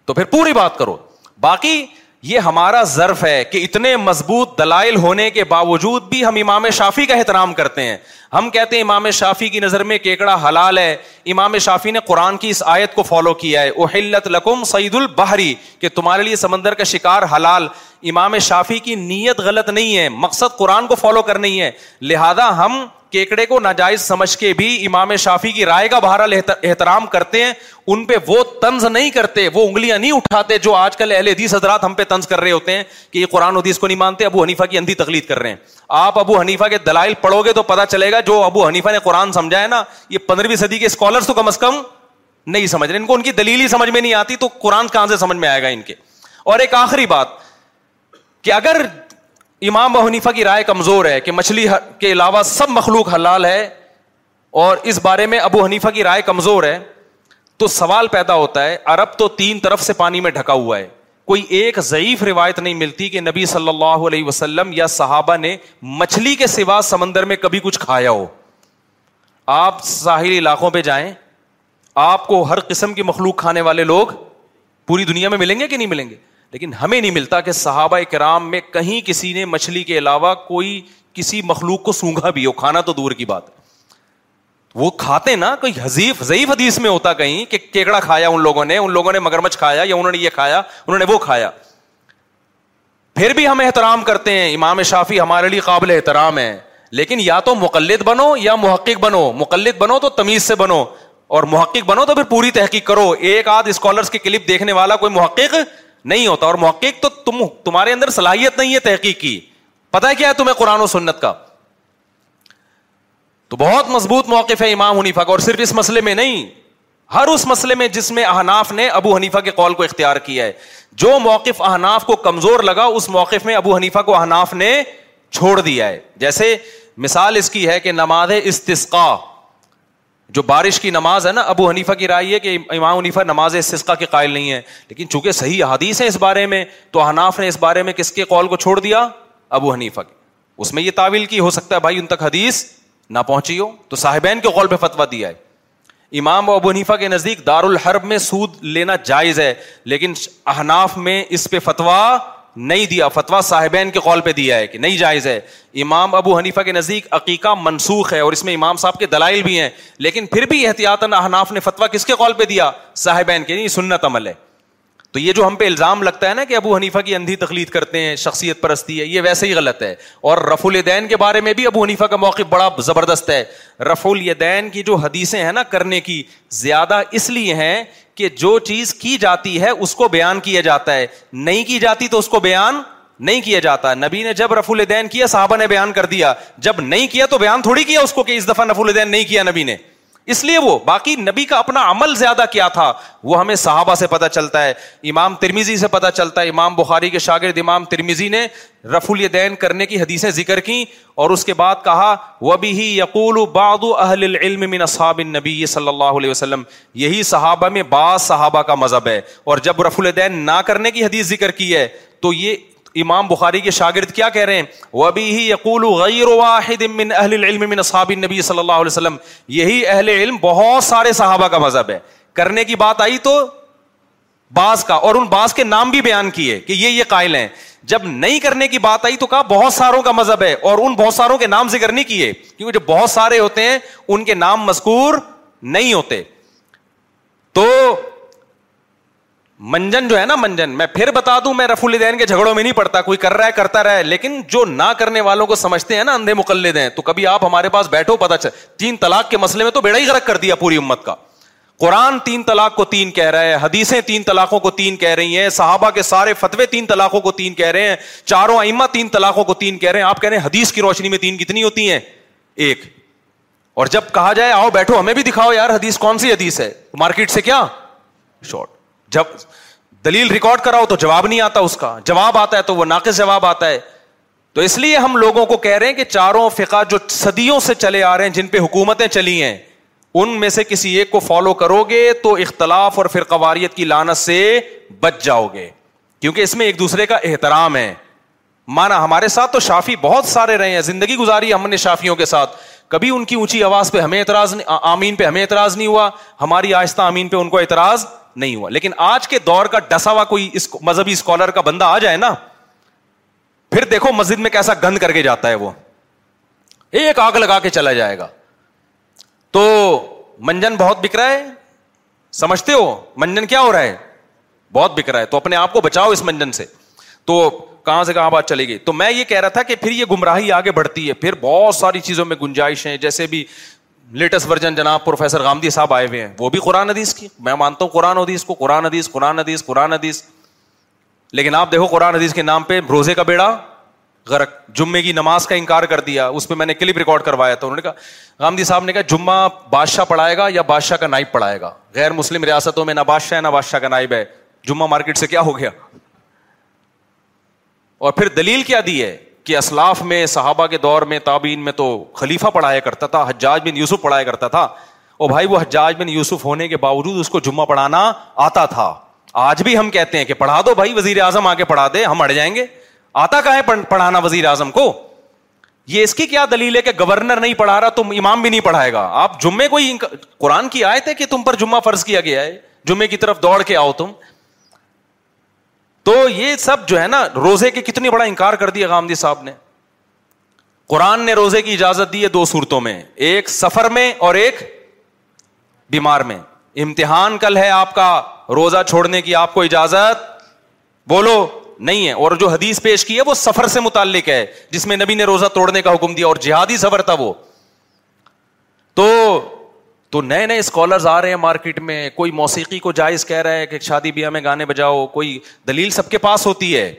تو پھر پوری بات کرو باقی یہ ہمارا ظرف ہے کہ اتنے مضبوط دلائل ہونے کے باوجود بھی ہم امام شافی کا احترام کرتے ہیں ہم کہتے ہیں امام شافی کی نظر میں کیکڑا حلال ہے امام شافی نے قرآن کی اس آیت کو فالو کیا ہے اوہ لکم سعید البحری کہ تمہارے لیے سمندر کا شکار حلال امام شافی کی نیت غلط نہیں ہے مقصد قرآن کو فالو کرنی ہے لہذا ہم کیکڑے کو ناجائز سمجھ کے بھی امام شافی کی رائے کا بہرحال احترام کرتے ہیں ان پہ وہ طنز نہیں کرتے وہ انگلیاں نہیں اٹھاتے جو آج کل اہل حدیث حضرات ہم پہ طنز کر رہے ہوتے ہیں کہ یہ قرآن حدیث کو نہیں مانتے ابو حنیفہ کی اندھی تقلید کر رہے ہیں آپ ابو حنیفہ کے دلائل پڑھو گے تو پتا چلے گا جو ابو حنیفہ نے قرآن سمجھا ہے نا یہ پندرہویں صدی کے اسکالرس تو کم از کم نہیں سمجھ رہے ان کو ان کی دلیل ہی سمجھ میں نہیں آتی تو قرآن کہاں سے سمجھ میں آئے گا ان کے اور ایک آخری بات کہ اگر امام و حنیفہ کی رائے کمزور ہے کہ مچھلی کے علاوہ سب مخلوق حلال ہے اور اس بارے میں ابو حنیفہ کی رائے کمزور ہے تو سوال پیدا ہوتا ہے عرب تو تین طرف سے پانی میں ڈھکا ہوا ہے کوئی ایک ضعیف روایت نہیں ملتی کہ نبی صلی اللہ علیہ وسلم یا صحابہ نے مچھلی کے سوا سمندر میں کبھی کچھ کھایا ہو آپ ساحلی علاقوں پہ جائیں آپ کو ہر قسم کی مخلوق کھانے والے لوگ پوری دنیا میں ملیں گے کہ نہیں ملیں گے لیکن ہمیں نہیں ملتا کہ صحابہ کرام میں کہیں کسی نے مچھلی کے علاوہ کوئی کسی مخلوق کو سونگا بھی ہو کھانا تو دور کی بات ہے وہ کھاتے نا کوئی حضیف حدیث میں ہوتا کہیں کہ کیکڑا کھایا ان لوگوں نے ان لوگوں نے مگرمچھ کھایا یا انہوں نے یہ کھایا انہوں نے وہ کھایا پھر بھی ہم احترام کرتے ہیں امام شافی ہمارے لیے قابل احترام ہے لیکن یا تو مقلد بنو یا محقق بنو مقلد بنو تو تمیز سے بنو اور محقق بنو تو پھر پوری تحقیق کرو ایک آدھ اسکالرس کی کلپ دیکھنے والا کوئی محقق نہیں ہوتا اور محقق تو تم تمہارے اندر صلاحیت نہیں ہے تحقیق کی پتا کیا ہے تمہیں قرآن و سنت کا تو بہت مضبوط موقف ہے امام حنیفا اور صرف اس مسئلے میں نہیں ہر اس مسئلے میں جس میں اہناف نے ابو حنیفا کے کال کو اختیار کیا ہے جو موقف اہناف کو کمزور لگا اس موقف میں ابو حنیفا کو اہناف نے چھوڑ دیا ہے جیسے مثال اس کی ہے کہ نماز استسکا جو بارش کی نماز ہے نا ابو حنیفا کی رائے ہے کہ امام حنیفہ نماز اس سسکا کے قائل نہیں ہے لیکن چونکہ صحیح حدیث ہے اس بارے میں تو حناف نے اس بارے میں کس کے قول کو چھوڑ دیا ابو حنیفا اس میں یہ تعویل کی ہو سکتا ہے بھائی ان تک حدیث نہ پہنچی ہو تو صاحبین کے قول پہ فتوا دیا ہے امام و ابو حنیفا کے نزدیک دار الحرب میں سود لینا جائز ہے لیکن احناف میں اس پہ فتوا نہیں دیا فتوا صاحبین کے قول پہ دیا ہے کہ نہیں جائز ہے امام ابو حنیفہ کے نزدیک عقیقہ منسوخ ہے اور اس میں امام صاحب کے دلائل بھی ہیں لیکن پھر بھی احتیاط نے فتوا کس کے قول پہ دیا صاحبین کے نہیں یعنی سنت عمل ہے تو یہ جو ہم پہ الزام لگتا ہے نا کہ ابو حنیفہ کی اندھی تخلیق کرتے ہیں شخصیت پرستی ہے یہ ویسے ہی غلط ہے اور رف الدین کے بارے میں بھی ابو حنیفہ کا موقف بڑا زبردست ہے رف الدین کی جو حدیثیں ہیں نا کرنے کی زیادہ اس لیے ہیں کہ جو چیز کی جاتی ہے اس کو بیان کیا جاتا ہے نہیں کی جاتی تو اس کو بیان نہیں کیا جاتا نبی نے جب رف الدین کیا صحابہ نے بیان کر دیا جب نہیں کیا تو بیان تھوڑی کیا اس کو کہ اس دفعہ رف الدین نہیں کیا نبی نے اس لیے وہ باقی نبی کا اپنا عمل زیادہ کیا تھا وہ ہمیں صحابہ سے پتا چلتا ہے امام ترمیزی سے پتا چلتا ہے امام بخاری کے شاگرد امام ترمیزی نے رف الدین کرنے کی حدیثیں ذکر کی اور اس کے بعد کہا وہ بھی یقول اہل نبی صلی اللہ علیہ وسلم یہی صحابہ میں بعض صحابہ کا مذہب ہے اور جب رف الدین نہ کرنے کی حدیث ذکر کی ہے تو یہ امام بخاری کے شاگرد کیا کہہ رہے ہیں وہ ابھی ہی یقول غیر واحد من اہل العلم من صحابی نبی صلی اللہ علیہ وسلم یہی اہل علم بہت سارے صحابہ کا مذہب ہے کرنے کی بات آئی تو بعض کا اور ان بعض کے نام بھی بیان کیے کہ یہ یہ قائل ہیں جب نہیں کرنے کی بات آئی تو کہا بہت ساروں کا مذہب ہے اور ان بہت ساروں کے نام ذکر نہیں کیے کیونکہ جو بہت سارے ہوتے ہیں ان کے نام مذکور نہیں ہوتے تو منجن جو ہے نا منجن میں پھر بتا دوں میں رف الدین کے جھگڑوں میں نہیں پڑتا کوئی کر رہا ہے کرتا رہا ہے لیکن جو نہ کرنے والوں کو سمجھتے ہیں نا اندھے تو کبھی آپ ہمارے پاس بیٹھو پتا چل تین طلاق کے مسئلے میں تو بیڑا ہی غرق کر دیا پوری امت کا قرآن تین تین طلاق کو کہہ رہا ہے حدیثیں تین تین طلاقوں کو کہہ رہی ہیں صحابہ کے سارے فتوے تین طلاقوں کو تین کہہ رہے ہیں چاروں ائمہ تین طلاقوں کو تین کہہ رہے ہیں آپ کہہ رہے ہیں حدیث کی روشنی میں تین کتنی ہوتی ہیں ایک اور جب کہا جائے آؤ بیٹھو ہمیں بھی دکھاؤ یار حدیث کون سی حدیث ہے مارکیٹ سے کیا شارٹ جب دلیل ریکارڈ کراؤ تو جواب نہیں آتا اس کا جواب آتا ہے تو وہ ناقص جواب آتا ہے تو اس لیے ہم لوگوں کو کہہ رہے ہیں کہ چاروں فقہ جو صدیوں سے چلے آ رہے ہیں جن پہ حکومتیں چلی ہیں ان میں سے کسی ایک کو فالو کرو گے تو اختلاف اور پھر قواریت کی لانت سے بچ جاؤ گے کیونکہ اس میں ایک دوسرے کا احترام ہے مانا ہمارے ساتھ تو شافی بہت سارے رہے ہیں زندگی گزاری ہم نے شافیوں کے ساتھ کبھی ان کی اونچی آواز پہ ہمیں اعتراض نہیں آمین پہ ہمیں اعتراض نہیں ہوا ہماری آہستہ آمین پہ ان کو اعتراض نہیں ہوا لیکن آج کے دور کا ڈسا ہوا کوئی مذہبی اسکالر کا بندہ آ جائے نا پھر دیکھو مسجد میں کیسا گند کر کے جاتا ہے وہ ایک آگ لگا کے چلا جائے گا تو منجن بہت بک رہا ہے سمجھتے ہو منجن کیا ہو رہا ہے بہت بک رہا ہے تو اپنے آپ کو بچاؤ اس منجن سے تو کہاں سے کہاں بات چلے گی تو میں یہ کہہ رہا تھا کہ پھر یہ گمراہی آگے بڑھتی ہے پھر بہت ساری چیزوں میں گنجائش ہیں جیسے بھی لیٹسٹ ورژن جناب پروفیسر گاندھی صاحب آئے ہوئے ہیں وہ بھی قرآن حدیث کی میں مانتا ہوں قرآن حدیث کو قرآن حدیث قرآن حدیث قرآن حدیث لیکن آپ دیکھو قرآن حدیث کے نام پہ روزے کا بیڑا غرق جمعے کی نماز کا انکار کر دیا اس پہ میں نے کلپ ریکارڈ کروایا تھا انہوں نے کہا گاندھی صاحب نے کہا جمعہ بادشاہ پڑھائے گا یا بادشاہ کا نائب پڑھائے گا غیر مسلم ریاستوں میں نہ بادشاہ ہے نہ بادشاہ کا نائب ہے جمعہ مارکیٹ سے کیا ہو گیا اور پھر دلیل کیا دی ہے کہ اسلاف میں صحابہ کے دور میں میں تو خلیفہ پڑھایا کرتا تھا حجاج بن یوسف پڑھایا کرتا تھا اور بھائی وہ حجاج بن یوسف ہونے کے باوجود اس کو جمعہ پڑھانا آتا تھا آج بھی ہم کہتے ہیں کہ پڑھا دو بھائی وزیر اعظم آ کے پڑھا دے ہم اڑ جائیں گے آتا کا ہے پڑھانا وزیر اعظم کو یہ اس کی کیا دلیل ہے کہ گورنر نہیں پڑھا رہا تم امام بھی نہیں پڑھائے گا آپ جمعے کو ہی قرآن کی آئے تھے کہ تم پر جمعہ فرض کیا گیا ہے جمعے کی طرف دوڑ کے آؤ تم تو یہ سب جو ہے نا روزے کے کتنی بڑا انکار کر دیا گامدی صاحب نے قرآن نے روزے کی اجازت دی ہے دو صورتوں میں ایک سفر میں اور ایک بیمار میں امتحان کل ہے آپ کا روزہ چھوڑنے کی آپ کو اجازت بولو نہیں ہے اور جو حدیث پیش کی ہے وہ سفر سے متعلق ہے جس میں نبی نے روزہ توڑنے کا حکم دیا اور جہادی سفر تھا وہ تو تو نئے نئے اسکالرز آ رہے ہیں مارکیٹ میں کوئی موسیقی کو جائز کہہ رہا ہے کہ شادی بیاہ میں گانے بجاؤ کوئی دلیل سب کے پاس ہوتی ہے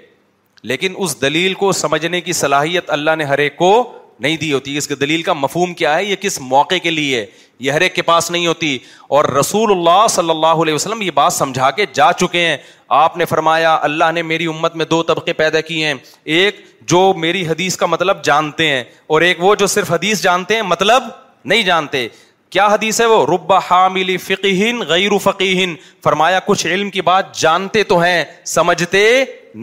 لیکن اس دلیل کو سمجھنے کی صلاحیت اللہ نے ہر ایک کو نہیں دی ہوتی اس کے دلیل کا مفہوم کیا ہے یہ کس موقع کے لیے ہے یہ ہر ایک کے پاس نہیں ہوتی اور رسول اللہ صلی اللہ علیہ وسلم یہ بات سمجھا کے جا چکے ہیں آپ نے فرمایا اللہ نے میری امت میں دو طبقے پیدا کیے ہیں ایک جو میری حدیث کا مطلب جانتے ہیں اور ایک وہ جو صرف حدیث جانتے ہیں مطلب نہیں جانتے کیا حدیث ہے وہ حامل فقین غیر فقین فرمایا کچھ علم کی بات جانتے تو ہیں سمجھتے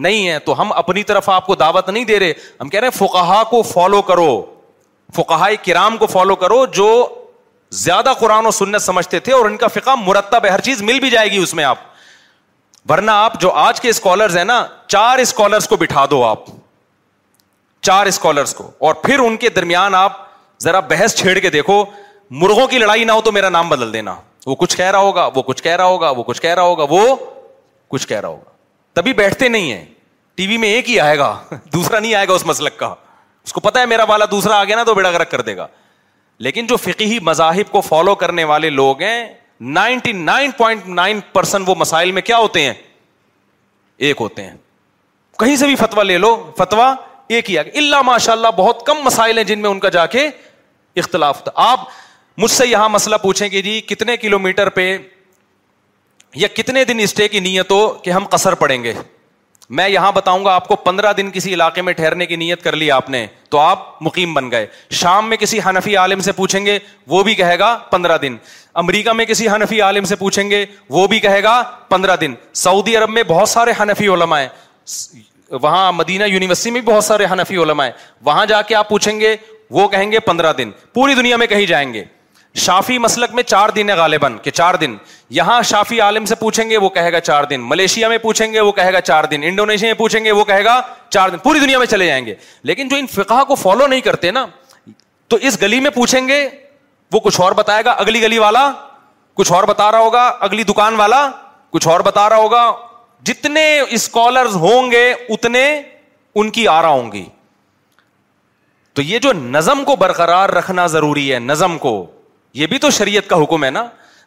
نہیں ہیں تو ہم اپنی طرف آپ کو دعوت نہیں دے رہے ہم کہہ رہے ہیں کو کو فالو فالو کرو کرو کرام جو زیادہ قرآن و سنت سمجھتے تھے اور ان کا فقہ مرتب ہے ہر چیز مل بھی جائے گی اس میں آپ ورنہ آپ جو آج کے اسکالرز ہیں نا چار اسکالرس کو بٹھا دو آپ چار اسکالرس کو اور پھر ان کے درمیان آپ ذرا بحث چھیڑ کے دیکھو مرغوں کی لڑائی نہ ہو تو میرا نام بدل دینا وہ کچھ کہہ رہا ہوگا وہ کچھ کہہ رہا ہوگا وہ کچھ کہہ رہا ہوگا وہ کچھ کہہ رہا ہوگا تبھی بیٹھتے نہیں ہیں ٹی وی میں ایک ہی آئے گا دوسرا نہیں آئے گا اس مسلک کا اس کو پتا ہے میرا والا دوسرا آ گیا نا تو بیڑا گرک کر دے گا لیکن جو فکی مذاہب کو فالو کرنے والے لوگ ہیں ninety nine point nine percent وہ مسائل میں کیا ہوتے ہیں ایک ہوتے ہیں کہیں سے بھی فتوا لے لو فتوا ایک ہی آگے اللہ ماشاء اللہ بہت کم مسائل ہیں جن میں ان کا جا کے اختلاف تھا آپ مجھ سے یہاں مسئلہ پوچھیں کہ جی کتنے کلو میٹر پہ یا کتنے دن اسٹے کی نیت ہو کہ ہم قصر پڑیں گے میں یہاں بتاؤں گا آپ کو پندرہ دن کسی علاقے میں ٹھہرنے کی نیت کر لی آپ نے تو آپ مقیم بن گئے شام میں کسی حنفی عالم سے پوچھیں گے وہ بھی کہے گا پندرہ دن امریکہ میں کسی حنفی عالم سے پوچھیں گے وہ بھی کہے گا پندرہ دن سعودی عرب میں بہت سارے حنفی علماء ہیں وہاں مدینہ یونیورسٹی میں بھی بہت سارے حنفی علماء ہیں وہاں جا کے آپ پوچھیں گے وہ کہیں گے پندرہ دن پوری دنیا میں کہیں جائیں گے شافی مسلک میں چار دن ہے غالباً کہ چار دن یہاں شافی عالم سے پوچھیں گے وہ کہے گا چار دن ملیشیا میں پوچھیں گے وہ کہے گا چار دن انڈونیشیا میں پوچھیں گے وہ کہے گا چار دن پوری دنیا میں چلے جائیں گے لیکن جو ان فقہ کو فالو نہیں کرتے نا تو اس گلی میں پوچھیں گے وہ کچھ اور بتائے گا اگلی گلی والا کچھ اور بتا رہا ہوگا اگلی دکان والا کچھ اور بتا رہا ہوگا جتنے اسکالر ہوں گے اتنے ان کی آ رہا ہوں گی تو یہ جو نظم کو برقرار رکھنا ضروری ہے نظم کو یہ بھی تو شریعت کا حکم ہے نا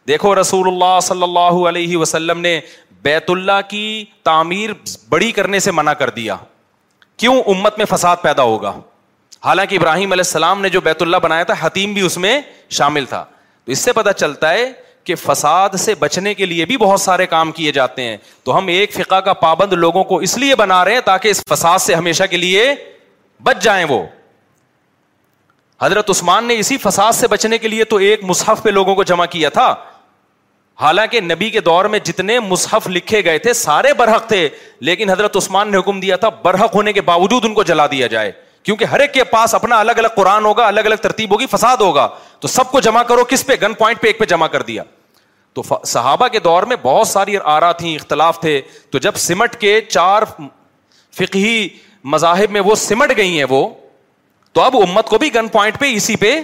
دیکھو رسول اللہ صلی اللہ علیہ وسلم نے بیت اللہ کی تعمیر بڑی کرنے سے منع کر دیا کیوں امت میں فساد پیدا ہوگا حالانکہ ابراہیم علیہ السلام نے جو بیت اللہ بنایا تھا حتیم بھی اس میں شامل تھا تو اس سے پتا چلتا ہے کہ فساد سے بچنے کے لیے بھی بہت سارے کام کیے جاتے ہیں تو ہم ایک فقہ کا پابند لوگوں کو اس لیے بنا رہے ہیں تاکہ اس فساد سے ہمیشہ کے لیے بچ جائیں وہ حضرت عثمان نے اسی فساد سے بچنے کے لیے تو ایک مصحف پہ لوگوں کو جمع کیا تھا حالانکہ نبی کے دور میں جتنے مصحف لکھے گئے تھے سارے برحق تھے لیکن حضرت عثمان نے حکم دیا تھا برحق ہونے کے باوجود ان کو جلا دیا جائے کیونکہ ہر ایک کے پاس اپنا الگ الگ قرآن ہوگا الگ الگ ترتیب ہوگی فساد ہوگا تو سب کو جمع کرو کس پہ گن پوائنٹ پہ ایک پہ جمع کر دیا تو صحابہ کے دور میں بہت ساری آرا تھیں اختلاف تھے تو جب سمٹ کے چار فقہی مذاہب میں وہ سمٹ گئی ہیں وہ تو اب امت کو بھی گن پوائنٹ پہ اسی پہ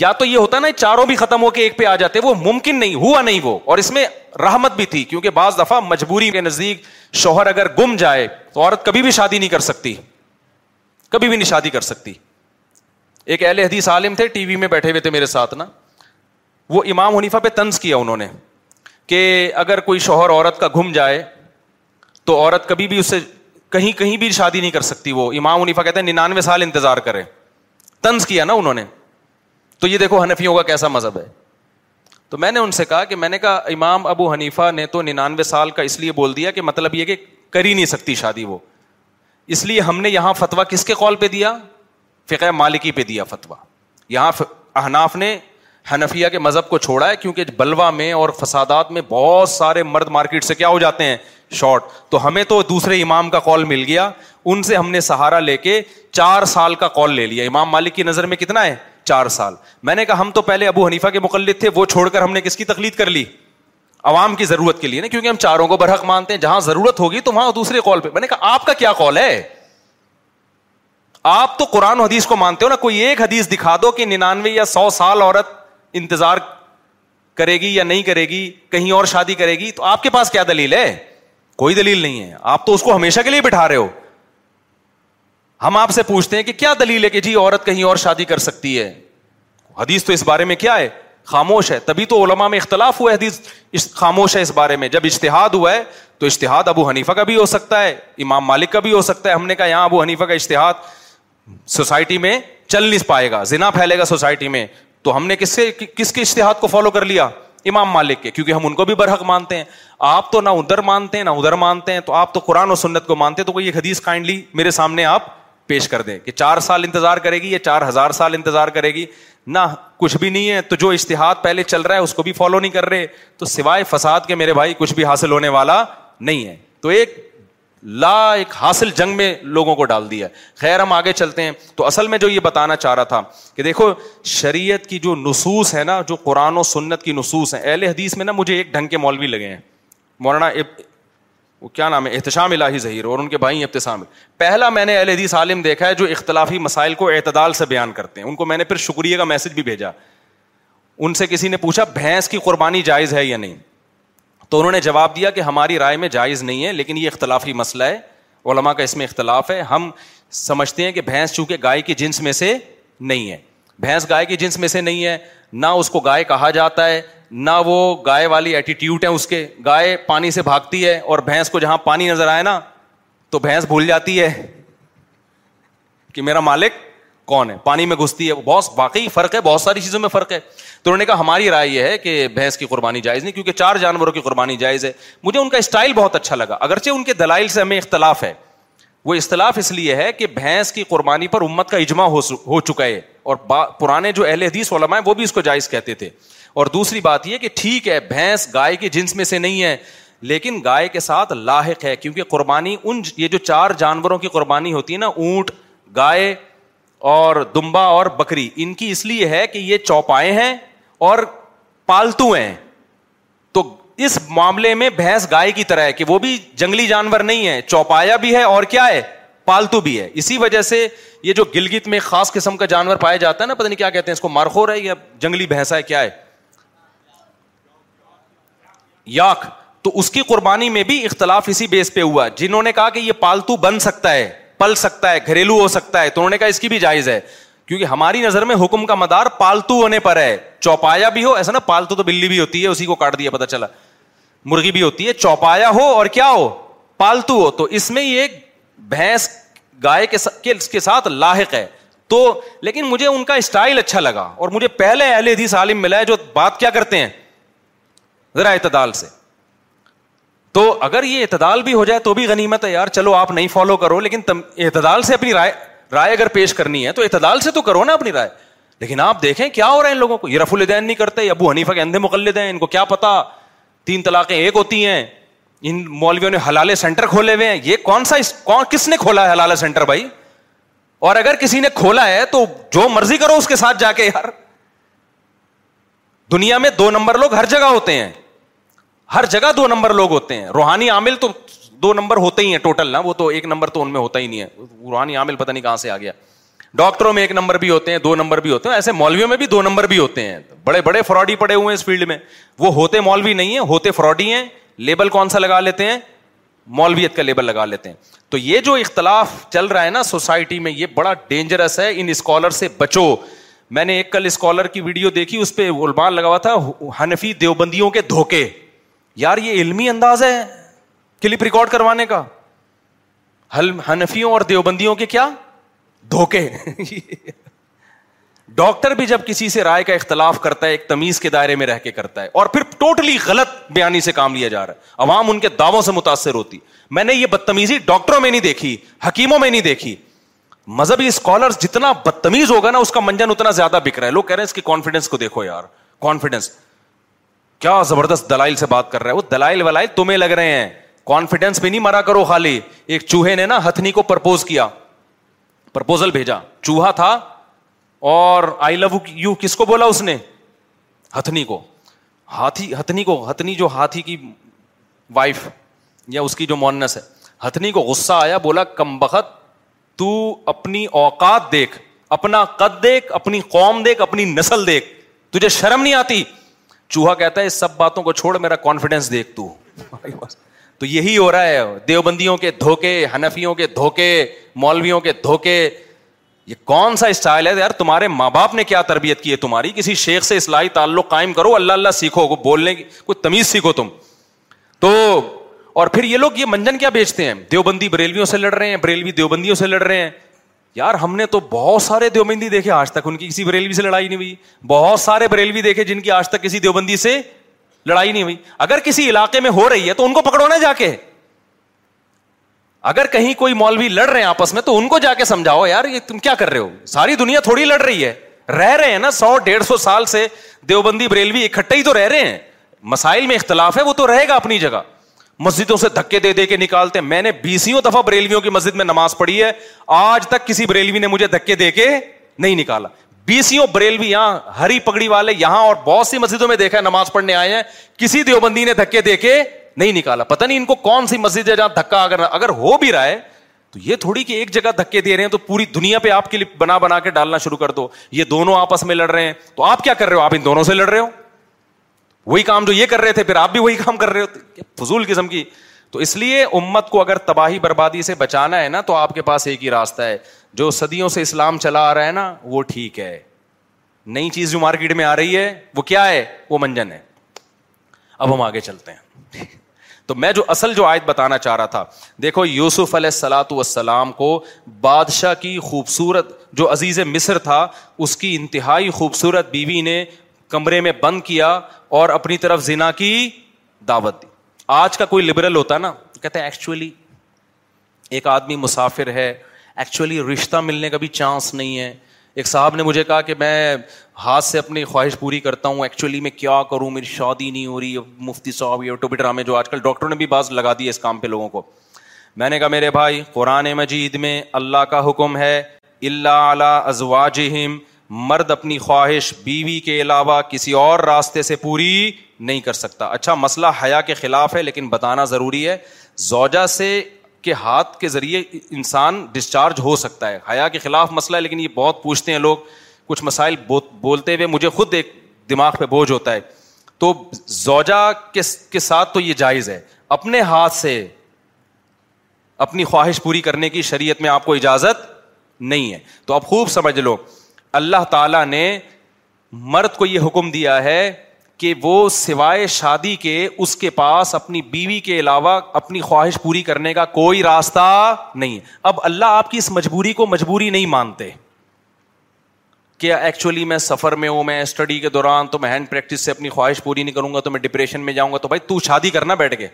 یا تو یہ ہوتا نا چاروں بھی ختم ہو کے ایک پہ آ جاتے وہ ممکن نہیں ہوا نہیں وہ اور اس میں رحمت بھی تھی کیونکہ بعض دفعہ مجبوری کے نزدیک شوہر اگر گم جائے تو عورت کبھی بھی شادی نہیں کر سکتی کبھی بھی نہیں شادی کر سکتی ایک اہل حدیث عالم تھے ٹی وی میں بیٹھے ہوئے تھے میرے ساتھ نا وہ امام حنیفہ پہ طنز کیا انہوں نے کہ اگر کوئی شوہر عورت کا گم جائے تو عورت کبھی بھی اسے کہیں کہیں بھی شادی نہیں کر سکتی وہ امام عنیفا کہتے ہیں ننانوے سال انتظار کرے تنز کیا نا انہوں نے تو یہ دیکھو ہنفیوں کا کیسا مذہب ہے تو میں نے ان سے کہا کہ میں نے کہا امام ابو حنیفہ نے تو ننانوے سال کا اس لیے بول دیا کہ مطلب یہ کہ کر ہی نہیں سکتی شادی وہ اس لیے ہم نے یہاں فتویٰ کس کے قول پہ دیا فقہ مالکی پہ دیا فتویٰ یہاں احناف نے حنفیہ کے مذہب کو چھوڑا ہے کیونکہ بلوا میں اور فسادات میں بہت سارے مرد مارکیٹ سے کیا ہو جاتے ہیں شارٹ تو ہمیں تو دوسرے امام کا کال مل گیا ان سے ہم نے سہارا لے کے چار سال کا کال لے لیا امام مالک کی نظر میں کتنا ہے چار سال میں نے کہا ہم تو پہلے ابو حنیفہ کے مقلد تھے وہ چھوڑ کر ہم نے کس کی تقلید کر لی عوام کی ضرورت کے لیے نا کیونکہ ہم چاروں کو برحق مانتے ہیں جہاں ضرورت ہوگی تو وہاں دوسرے کال پہ میں نے کہا آپ کا کیا کال ہے آپ تو قرآن حدیث کو مانتے ہو نا کوئی ایک حدیث دکھا دو کہ ننانوے یا سو سال عورت انتظار کرے گی یا نہیں کرے گی کہیں اور شادی کرے گی تو آپ کے پاس کیا دلیل ہے کوئی دلیل نہیں ہے آپ تو اس کو ہمیشہ کے لیے بٹھا رہے ہو ہم آپ سے پوچھتے ہیں کہ کیا دلیل ہے کہ جی عورت کہیں اور شادی کر سکتی ہے حدیث تو اس بارے میں کیا ہے خاموش ہے تبھی تو علما میں اختلاف ہوا ہے حدیث خاموش ہے اس بارے میں جب اشتہاد ہوا ہے تو اشتہاد ابو حنیفہ کا بھی ہو سکتا ہے امام مالک کا بھی ہو سکتا ہے ہم نے کہا یہاں ابو حنیفہ کا اشتہاد سوسائٹی میں چل نہیں پائے گا زنا پھیلے گا سوسائٹی میں تو ہم نے کس سے کس کے اشتہاد کو فالو کر لیا امام مالک کے کیونکہ ہم ان کو بھی برحق مانتے ہیں آپ تو نہ ادھر مانتے ہیں نہ ادھر مانتے ہیں تو آپ تو قرآن و سنت کو مانتے تو کوئی حدیث کائنڈلی میرے سامنے آپ پیش کر دیں کہ چار سال انتظار کرے گی یا چار ہزار سال انتظار کرے گی نہ کچھ بھی نہیں ہے تو جو اشتہاد پہلے چل رہا ہے اس کو بھی فالو نہیں کر رہے تو سوائے فساد کے میرے بھائی کچھ بھی حاصل ہونے والا نہیں ہے تو ایک لا ایک حاصل جنگ میں لوگوں کو ڈال دیا خیر ہم آگے چلتے ہیں تو اصل میں جو یہ بتانا چاہ رہا تھا کہ دیکھو شریعت کی جو نصوص ہے نا جو قرآن و سنت کی نصوص ہیں اہل حدیث میں نا مجھے ایک ڈھنگ کے مولوی لگے ہیں مولانا وہ کیا نام ہے احتشام الہی ظہیر اور ان کے بھائی ابتسام پہلا میں نے اہل حدیث عالم دیکھا ہے جو اختلافی مسائل کو اعتدال سے بیان کرتے ہیں ان کو میں نے پھر شکریہ کا میسج بھی بھیجا ان سے کسی نے پوچھا بھینس کی قربانی جائز ہے یا نہیں تو انہوں نے جواب دیا کہ ہماری رائے میں جائز نہیں ہے لیکن یہ اختلافی مسئلہ ہے علماء کا اس میں اختلاف ہے ہم سمجھتے ہیں کہ بھینس چونکہ گائے کی جنس میں سے نہیں ہے بھینس گائے کی جنس میں سے نہیں ہے نہ اس کو گائے کہا جاتا ہے نہ وہ گائے والی ایٹیٹیوڈ ہے اس کے گائے پانی سے بھاگتی ہے اور بھینس کو جہاں پانی نظر آئے نا تو بھینس بھول جاتی ہے کہ میرا مالک کون ہے پانی میں گھستی ہے بہت واقعی فرق ہے بہت ساری چیزوں میں فرق ہے تو انہوں نے کہا ہماری رائے یہ ہے کہ بھینس کی قربانی جائز نہیں کیونکہ چار جانوروں کی قربانی جائز ہے مجھے ان کا اسٹائل بہت اچھا لگا اگرچہ ان کے دلائل سے ہمیں اختلاف ہے وہ اختلاف اس لیے ہے کہ بھینس کی قربانی پر امت کا اجماع ہو چکا ہے اور پرانے جو اہل حدیث علماء ہیں وہ بھی اس کو جائز کہتے تھے اور دوسری بات یہ کہ ٹھیک ہے بھینس گائے کے جنس میں سے نہیں ہے لیکن گائے کے ساتھ لاحق ہے کیونکہ قربانی ان یہ جو چار جانوروں کی قربانی ہوتی ہے نا اونٹ گائے اور دمبا اور بکری ان کی اس لیے ہے کہ یہ چوپائے ہیں اور پالتو ہیں تو اس معاملے میں بھینس گائے کی طرح ہے کہ وہ بھی جنگلی جانور نہیں ہے چوپایا بھی ہے اور کیا ہے پالتو بھی ہے اسی وجہ سے یہ جو گلگت میں خاص قسم کا جانور پایا جاتا ہے نا پتہ نہیں کیا کہتے ہیں اس کو مارخور ہے یا جنگلی بھینسا ہے کیا ہے یاک تو اس کی قربانی میں بھی اختلاف اسی بیس پہ ہوا جنہوں نے کہا کہ یہ پالتو بن سکتا ہے پل سکتا ہے گھریلو ہو سکتا ہے تو انہوں نے کہا اس کی بھی جائز ہے کیونکہ ہماری نظر میں حکم کا مدار پالتو ہونے پر ہے چوپایا بھی ہو ایسا نا پالتو تو بلی بھی ہوتی ہے اسی کو کاٹ دیا پتا چلا مرغی بھی ہوتی ہے چوپایا ہو اور کیا ہو پالتو ہو تو اس میں یہ بھینس گائے کے ساتھ لاحق ہے تو لیکن مجھے ان کا اسٹائل اچھا لگا اور مجھے پہلے اہل حدیث عالم ملا ہے جو بات کیا کرتے ہیں ذرا اعتدال سے تو اگر یہ اعتدال بھی ہو جائے تو بھی غنیمت ہے یار چلو آپ نہیں فالو کرو لیکن اعتدال سے اپنی رائے رائے اگر پیش کرنی ہے تو اعتدال سے تو کرو نا اپنی رائے لیکن آپ دیکھیں کیا ہو رہا ہے ان لوگوں کو یہ رف الدین نہیں کرتے ابو حنیفہ کے اندھے مقلد ہیں ان کو کیا پتا تین طلاقیں ایک ہوتی ہیں ان مولویوں نے حلال سینٹر کھولے ہوئے ہیں یہ کون سا کس نے کھولا ہے حلال سینٹر بھائی اور اگر کسی نے کھولا ہے تو جو مرضی کرو اس کے ساتھ جا کے یار دنیا میں دو نمبر لوگ ہر جگہ ہوتے ہیں ہر جگہ دو نمبر لوگ ہوتے ہیں روحانی عامل تو دو نمبر ہوتے ہی ہیں ٹوٹل نا وہ تو ایک نمبر تو ان میں ہوتا ہی نہیں ہے روحانی عامل پتہ نہیں کہاں سے آ گیا ڈاکٹروں میں ایک نمبر بھی ہوتے ہیں دو نمبر بھی ہوتے ہیں ایسے مولویوں میں بھی دو نمبر بھی ہوتے ہیں بڑے بڑے فراڈی پڑے ہوئے ہیں اس فیلڈ میں وہ ہوتے مولوی نہیں ہے ہوتے فراڈی ہیں لیبل کون سا لگا لیتے ہیں مولویت کا لیبل لگا لیتے ہیں تو یہ جو اختلاف چل رہا ہے نا سوسائٹی میں یہ بڑا ڈینجرس ہے ان اسکالر سے بچو میں نے ایک کل اسکالر کی ویڈیو دیکھی اس پہ لگا ہوا تھا حنفی دیوبندیوں کے دھوکے یار یہ علمی انداز ہے کلپ ریکارڈ کروانے کا ہنفیوں اور دیوبندیوں کے کیا دھوکے ڈاکٹر بھی جب کسی سے رائے کا اختلاف کرتا ہے ایک تمیز کے دائرے میں رہ کے کرتا ہے اور پھر ٹوٹلی غلط بیانی سے کام لیا جا رہا ہے عوام ان کے دعووں سے متاثر ہوتی میں نے یہ بدتمیزی ڈاکٹروں میں نہیں دیکھی حکیموں میں نہیں دیکھی مذہبی اسکالر جتنا بدتمیز ہوگا نا اس کا منجن اتنا زیادہ بک رہا ہے لوگ کہہ رہے ہیں اس کی کانفیڈینس کو دیکھو یار کانفیڈینس کیا زبردست دلائل سے بات کر رہا ہے وہ دلائل ولائل تمہیں لگ رہے ہیں کانفیڈینس پہ نہیں مرا کرو خالی ایک چوہے نے نا ہتھنی کو پرپوز کیا پرپوزل بھیجا چوہا تھا اور آئی لو یو کس کو کو کو بولا اس نے ہتھنی ہتھنی ہاتھی ہتھنی جو ہاتھی کی وائف یا اس کی جو مونس ہے ہتھنی کو غصہ آیا بولا کم بخت تو اپنی اوقات دیکھ اپنا قد دیکھ اپنی قوم دیکھ اپنی نسل دیکھ تجھے شرم نہیں آتی چوہا کہتا ہے سب باتوں کو چھوڑ میرا کانفیڈینس دیکھ تو یہی ہو رہا ہے دیوبندیوں کے دھوکے ہنفیوں کے دھوکے مولویوں کے دھوکے یہ کون سا اسٹائل ہے یار تمہارے ماں باپ نے کیا تربیت کی ہے تمہاری کسی شیخ سے اصلاحی تعلق قائم کرو اللہ اللہ سیکھو کو بولنے کی کوئی تمیز سیکھو تم تو اور پھر یہ لوگ یہ منجن کیا بیچتے ہیں دیوبندی بریلویوں سے لڑ رہے ہیں بریلوی دیوبندیوں سے لڑ رہے ہیں یار ہم نے تو بہت سارے دیوبندی دیکھے آج تک ان کی کسی بریلوی سے لڑائی نہیں ہوئی بہت سارے بریلوی دیکھے جن کی آج تک کسی دیوبندی سے لڑائی نہیں ہوئی اگر کسی علاقے میں ہو رہی ہے تو ان کو پکڑو نا جا کے اگر کہیں کوئی مولوی لڑ رہے ہیں آپس میں تو ان کو جا کے سمجھاؤ یار یہ تم کیا کر رہے ہو ساری دنیا تھوڑی لڑ رہی ہے رہ رہے ہیں نا سو ڈیڑھ سو سال سے دیوبندی بریلوی اکٹھے ہی تو رہ رہے ہیں مسائل میں اختلاف ہے وہ تو رہے گا اپنی جگہ مسجدوں سے دھکے دے دے کے نکالتے ہیں میں نے بیسوں دفعہ بریلویوں کی مسجد میں نماز پڑھی ہے آج تک کسی بریلوی نے مجھے دھکے دے کے نہیں نکالا بیسوں بریلوی یہاں ہری پگڑی والے یہاں اور بہت سی مسجدوں میں دیکھا نماز پڑھنے آئے ہیں کسی دیوبندی نے دھکے دے کے نہیں نکالا پتا نہیں ان کو کون سی مسجد ہے جہاں دھکا اگر اگر ہو بھی رہا ہے تو یہ تھوڑی کہ ایک جگہ دھکے دے رہے ہیں تو پوری دنیا پہ آپ کے لیے بنا بنا کے ڈالنا شروع کر دو یہ دونوں آپس میں لڑ رہے ہیں تو آپ کیا کر رہے ہو آپ ان دونوں سے لڑ رہے ہو وہی کام جو یہ کر رہے تھے پھر آپ بھی وہی کام کر رہے فضول قسم کی تو اس لیے امت کو اگر تباہی بربادی سے بچانا ہے نا تو آپ کے پاس ایک ہی راستہ ہے جو صدیوں سے اسلام چلا آ رہا ہے نا وہ ٹھیک ہے نئی چیز جو مارکیٹ میں آ رہی ہے وہ کیا ہے وہ منجن ہے اب ہم آگے چلتے ہیں تو میں جو اصل جو آیت بتانا چاہ رہا تھا دیکھو یوسف علیہ السلاۃ وسلام کو بادشاہ کی خوبصورت جو عزیز مصر تھا اس کی انتہائی خوبصورت بیوی نے کمرے میں بند کیا اور اپنی طرف زنا کی دعوت دی آج کا کوئی لبرل ہوتا نا ہے ایک آدمی مسافر ہے ایکچولی رشتہ ملنے کا بھی چانس نہیں ہے ایک صاحب نے مجھے کہا کہ میں ہاتھ سے اپنی خواہش پوری کرتا ہوں ایکچولی میں کیا کروں میری شادی نہیں ہو رہی مفتی صاحب یا ٹوبی ڈرامے جو آج کل ڈاکٹر نے بھی باز لگا دی اس کام پہ لوگوں کو میں نے کہا میرے بھائی قرآن مجید میں اللہ کا حکم ہے اللہ اعلیٰ ازواجہم مرد اپنی خواہش بیوی کے علاوہ کسی اور راستے سے پوری نہیں کر سکتا اچھا مسئلہ حیا کے خلاف ہے لیکن بتانا ضروری ہے زوجہ سے کے ہاتھ کے ذریعے انسان ڈسچارج ہو سکتا ہے حیا کے خلاف مسئلہ ہے لیکن یہ بہت پوچھتے ہیں لوگ کچھ مسائل بولتے ہوئے مجھے خود ایک دماغ پہ بوجھ ہوتا ہے تو زوجہ کے ساتھ تو یہ جائز ہے اپنے ہاتھ سے اپنی خواہش پوری کرنے کی شریعت میں آپ کو اجازت نہیں ہے تو آپ خوب سمجھ لو اللہ تعالیٰ نے مرد کو یہ حکم دیا ہے کہ وہ سوائے شادی کے اس کے پاس اپنی بیوی کے علاوہ اپنی خواہش پوری کرنے کا کوئی راستہ نہیں ہے اب اللہ آپ کی اس مجبوری کو مجبوری نہیں مانتے کہ ایکچولی میں سفر میں ہوں میں اسٹڈی کے دوران تو میں ہینڈ پریکٹس سے اپنی خواہش پوری نہیں کروں گا تو میں ڈپریشن میں جاؤں گا تو بھائی تو شادی کرنا بیٹھ کے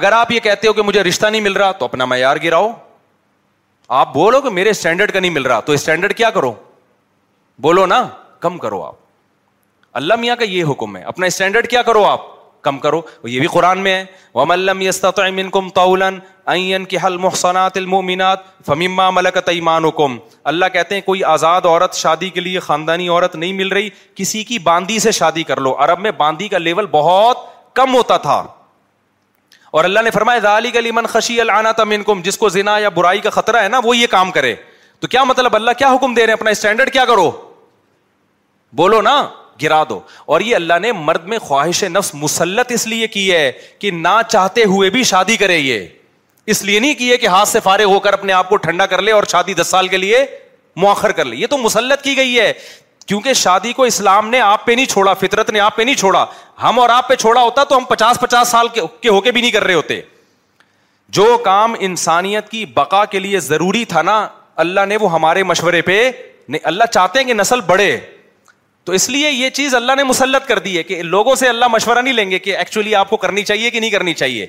اگر آپ یہ کہتے ہو کہ مجھے رشتہ نہیں مل رہا تو اپنا معیار گراؤ آپ بولو کہ میرے اسٹینڈرڈ کا نہیں مل رہا تو اسٹینڈرڈ کیا کرو بولو نا کم کرو آپ اللہ میاں کا یہ حکم ہے اپنا اسٹینڈرڈ کیا کرو آپ کم کرو یہ بھی قرآن میں ہے وم اللہ کم تولن کے حل محسنات المومنات فمیما ملک تعیمان حکم اللہ کہتے ہیں کوئی آزاد عورت شادی کے لیے خاندانی عورت نہیں مل رہی کسی کی باندی سے شادی کر لو عرب میں باندی کا لیول بہت کم ہوتا تھا اور اللہ نے فرمایا ذالک خشی جس کو زنا یا برائی کا خطرہ ہے نا وہ یہ کام کرے تو کیا مطلب اللہ کیا حکم دے رہے ہیں اپنا اسٹینڈرڈ کیا کرو بولو نا گرا دو اور یہ اللہ نے مرد میں خواہش نفس مسلط اس لیے کی ہے کہ نہ چاہتے ہوئے بھی شادی کرے یہ اس لیے نہیں کی ہے کہ ہاتھ سے فارغ ہو کر اپنے آپ کو ٹھنڈا کر لے اور شادی دس سال کے لیے مؤخر کر لے یہ تو مسلط کی گئی ہے کیونکہ شادی کو اسلام نے آپ پہ نہیں چھوڑا فطرت نے آپ پہ نہیں چھوڑا ہم اور آپ پہ چھوڑا ہوتا تو ہم پچاس پچاس سال کے ہو کے بھی نہیں کر رہے ہوتے جو کام انسانیت کی بقا کے لیے ضروری تھا نا اللہ نے وہ ہمارے مشورے پہ اللہ چاہتے ہیں کہ نسل بڑھے تو اس لیے یہ چیز اللہ نے مسلط کر دی ہے کہ لوگوں سے اللہ مشورہ نہیں لیں گے کہ ایکچولی آپ کو کرنی چاہیے کہ نہیں کرنی چاہیے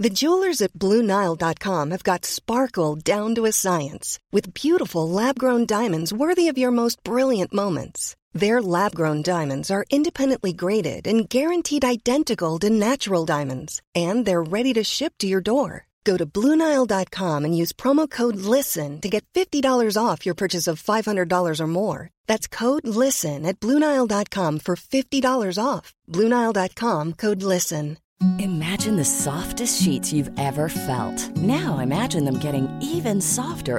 وت jewellers Blue Nile the get sparkle downs with beautiful of you most brilliants lab grown diamonds ready to sure dot com use promo code listen dollars off your purchase dollars dot com for fifty dollars softest sheet ever felt no imagining even softer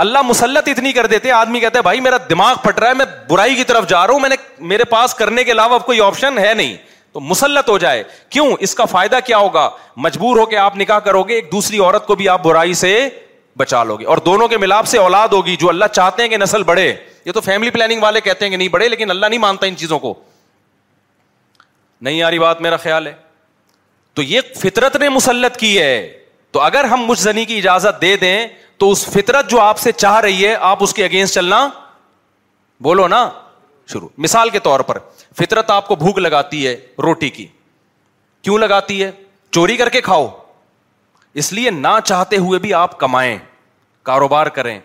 اللہ مسلط اتنی کر دیتے آدمی کہتے ہیں بھائی میرا دماغ پھٹ رہا ہے میں برائی کی طرف جا رہا ہوں میں نے میرے پاس کرنے کے علاوہ اب کوئی آپشن ہے نہیں تو مسلط ہو جائے کیوں اس کا فائدہ کیا ہوگا مجبور ہو کے آپ نکاح کرو گے ایک دوسری عورت کو بھی آپ برائی سے بچا لو گے اور دونوں کے ملاپ سے اولاد ہوگی جو اللہ چاہتے ہیں کہ نسل بڑھے یہ تو فیملی پلاننگ والے کہتے ہیں کہ نہیں بڑھے لیکن اللہ نہیں مانتا ان چیزوں کو نہیں آ رہی بات میرا خیال ہے تو یہ فطرت نے مسلط کی ہے تو اگر ہم مجھ زنی کی اجازت دے دیں تو اس فطرت جو آپ سے چاہ رہی ہے آپ اس کے اگینسٹ چلنا بولو نا شروع مثال کے طور پر فطرت آپ کو بھوک لگاتی ہے روٹی کی کیوں لگاتی ہے چوری کر کے کھاؤ اس لیے نہ چاہتے ہوئے بھی آپ کمائیں کاروبار کریں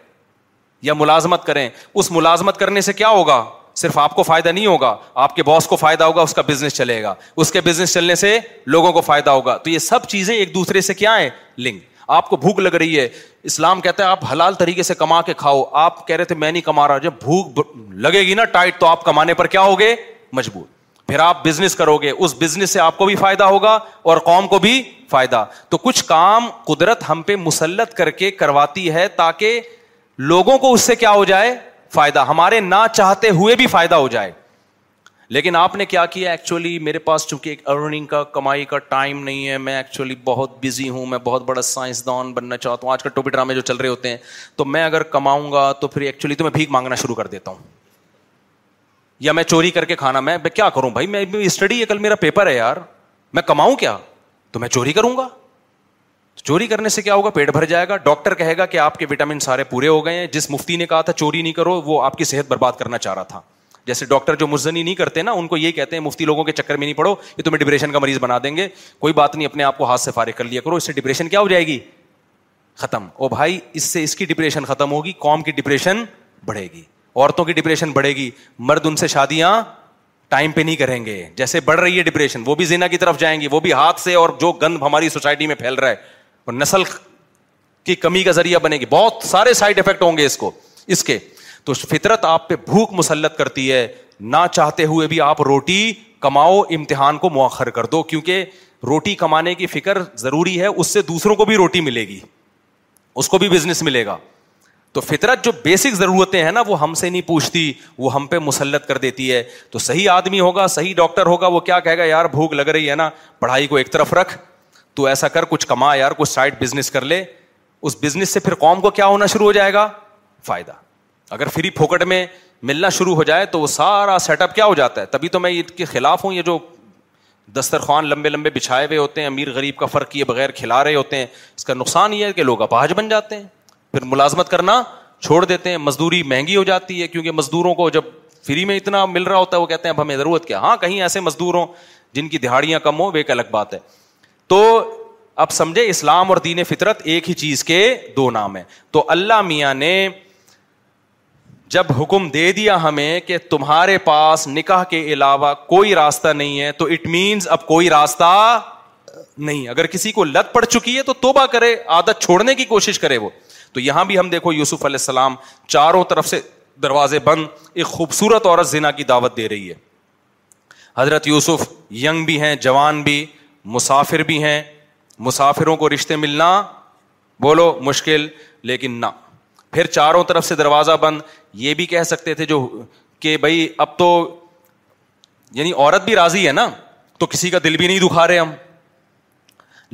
یا ملازمت کریں اس ملازمت کرنے سے کیا ہوگا صرف آپ کو فائدہ نہیں ہوگا آپ کے باس کو فائدہ ہوگا اس کا بزنس چلے گا اس کے بزنس چلنے سے لوگوں کو فائدہ ہوگا تو یہ سب چیزیں ایک دوسرے سے کیا ہیں لنک آپ کو بھوک لگ رہی ہے اسلام کہتا ہے آپ حلال طریقے سے کما کے کھاؤ آپ کہہ رہے تھے میں نہیں کما رہا جب بھوک لگے گی نا ٹائٹ تو آپ کمانے پر کیا ہوگے مجبور پھر آپ بزنس کرو گے اس بزنس سے آپ کو بھی فائدہ ہوگا اور قوم کو بھی فائدہ تو کچھ کام قدرت ہم پہ مسلط کر کے کرواتی ہے تاکہ لوگوں کو اس سے کیا ہو جائے فائدہ ہمارے نہ چاہتے ہوئے بھی فائدہ ہو جائے لیکن آپ نے کیا کیا ایکچولی میرے پاس چونکہ ایک ارننگ کا کا کمائی ٹائم نہیں ہے میں ایکچولی بہت بزی ہوں میں بہت بڑا سائنسدان بننا چاہتا ہوں آج کل ٹوپی ڈرامے جو چل رہے ہوتے ہیں تو میں اگر کماؤں گا تو پھر ایکچولی تو میں بھیک مانگنا شروع کر دیتا ہوں یا میں چوری کر کے کھانا میں کیا کروں بھائی میں اسٹڈی ہے کل میرا پیپر ہے یار میں کماؤں کیا تو میں چوری کروں گا چوری کرنے سے کیا ہوگا پیٹ بھر جائے گا ڈاکٹر کہے گا کہ آپ کے وٹامن سارے پورے ہو گئے ہیں جس مفتی نے کہا تھا چوری نہیں کرو وہ آپ کی صحت برباد کرنا چاہ رہا تھا جیسے ڈاکٹر جو مرزنی نہیں کرتے نا ان کو یہ کہتے ہیں مفتی لوگوں کے چکر میں نہیں پڑو یہ تمہیں ڈپریشن کا مریض بنا دیں گے کوئی بات نہیں اپنے آپ کو ہاتھ سے فارغ کر لیا کرو اس سے ڈپریشن کیا ہو جائے گی ختم او بھائی اس سے اس کی ڈپریشن ختم ہوگی قوم کی ڈپریشن بڑھے گی عورتوں کی ڈپریشن بڑھے گی مرد ان سے شادیاں ٹائم پہ نہیں کریں گے جیسے بڑھ رہی ہے ڈپریشن وہ بھی زینا کی طرف جائیں گی وہ بھی ہاتھ سے اور جو گند ہماری سوسائٹی میں پھیل رہا ہے نسل کی کمی کا ذریعہ بنے گی بہت سارے سائڈ افیکٹ ہوں گے اس کو اس کے تو فطرت آپ پہ بھوک مسلط کرتی ہے نہ چاہتے ہوئے بھی آپ روٹی کماؤ امتحان کو مؤخر کر دو کیونکہ روٹی کمانے کی فکر ضروری ہے اس سے دوسروں کو بھی روٹی ملے گی اس کو بھی بزنس ملے گا تو فطرت جو بیسک ضرورتیں ہیں نا وہ ہم سے نہیں پوچھتی وہ ہم پہ مسلط کر دیتی ہے تو صحیح آدمی ہوگا صحیح ڈاکٹر ہوگا وہ کیا کہے گا یار بھوک لگ رہی ہے نا پڑھائی کو ایک طرف رکھ تو ایسا کر کچھ کما یار کچھ سائڈ بزنس کر لے اس بزنس سے پھر قوم کو کیا ہونا شروع ہو جائے گا فائدہ اگر فری پھوکٹ میں ملنا شروع ہو جائے تو وہ سارا سیٹ اپ کیا ہو جاتا ہے تبھی تو میں ان کے خلاف ہوں یہ جو دسترخوان لمبے لمبے بچھائے ہوئے ہوتے ہیں امیر غریب کا فرق یہ بغیر کھلا رہے ہوتے ہیں اس کا نقصان یہ ہے کہ لوگ اپاہج بن جاتے ہیں پھر ملازمت کرنا چھوڑ دیتے ہیں مزدوری مہنگی ہو جاتی ہے کیونکہ مزدوروں کو جب فری میں اتنا مل رہا ہوتا ہے وہ کہتے ہیں اب ہمیں ضرورت کیا ہاں کہیں ایسے مزدور ہوں جن کی دہاڑیاں کم ہو وہ ایک الگ بات ہے تو اب سمجھے اسلام اور دین فطرت ایک ہی چیز کے دو نام ہیں تو اللہ میاں نے جب حکم دے دیا ہمیں کہ تمہارے پاس نکاح کے علاوہ کوئی راستہ نہیں ہے تو اٹ مینس اب کوئی راستہ نہیں اگر کسی کو لت پڑ چکی ہے تو توبہ کرے عادت چھوڑنے کی کوشش کرے وہ تو یہاں بھی ہم دیکھو یوسف علیہ السلام چاروں طرف سے دروازے بند ایک خوبصورت عورت زنا کی دعوت دے رہی ہے حضرت یوسف ینگ بھی ہیں جوان بھی مسافر بھی ہیں مسافروں کو رشتے ملنا بولو مشکل لیکن نہ پھر چاروں طرف سے دروازہ بند یہ بھی کہہ سکتے تھے جو کہ بھائی اب تو یعنی عورت بھی راضی ہے نا تو کسی کا دل بھی نہیں دکھا رہے ہم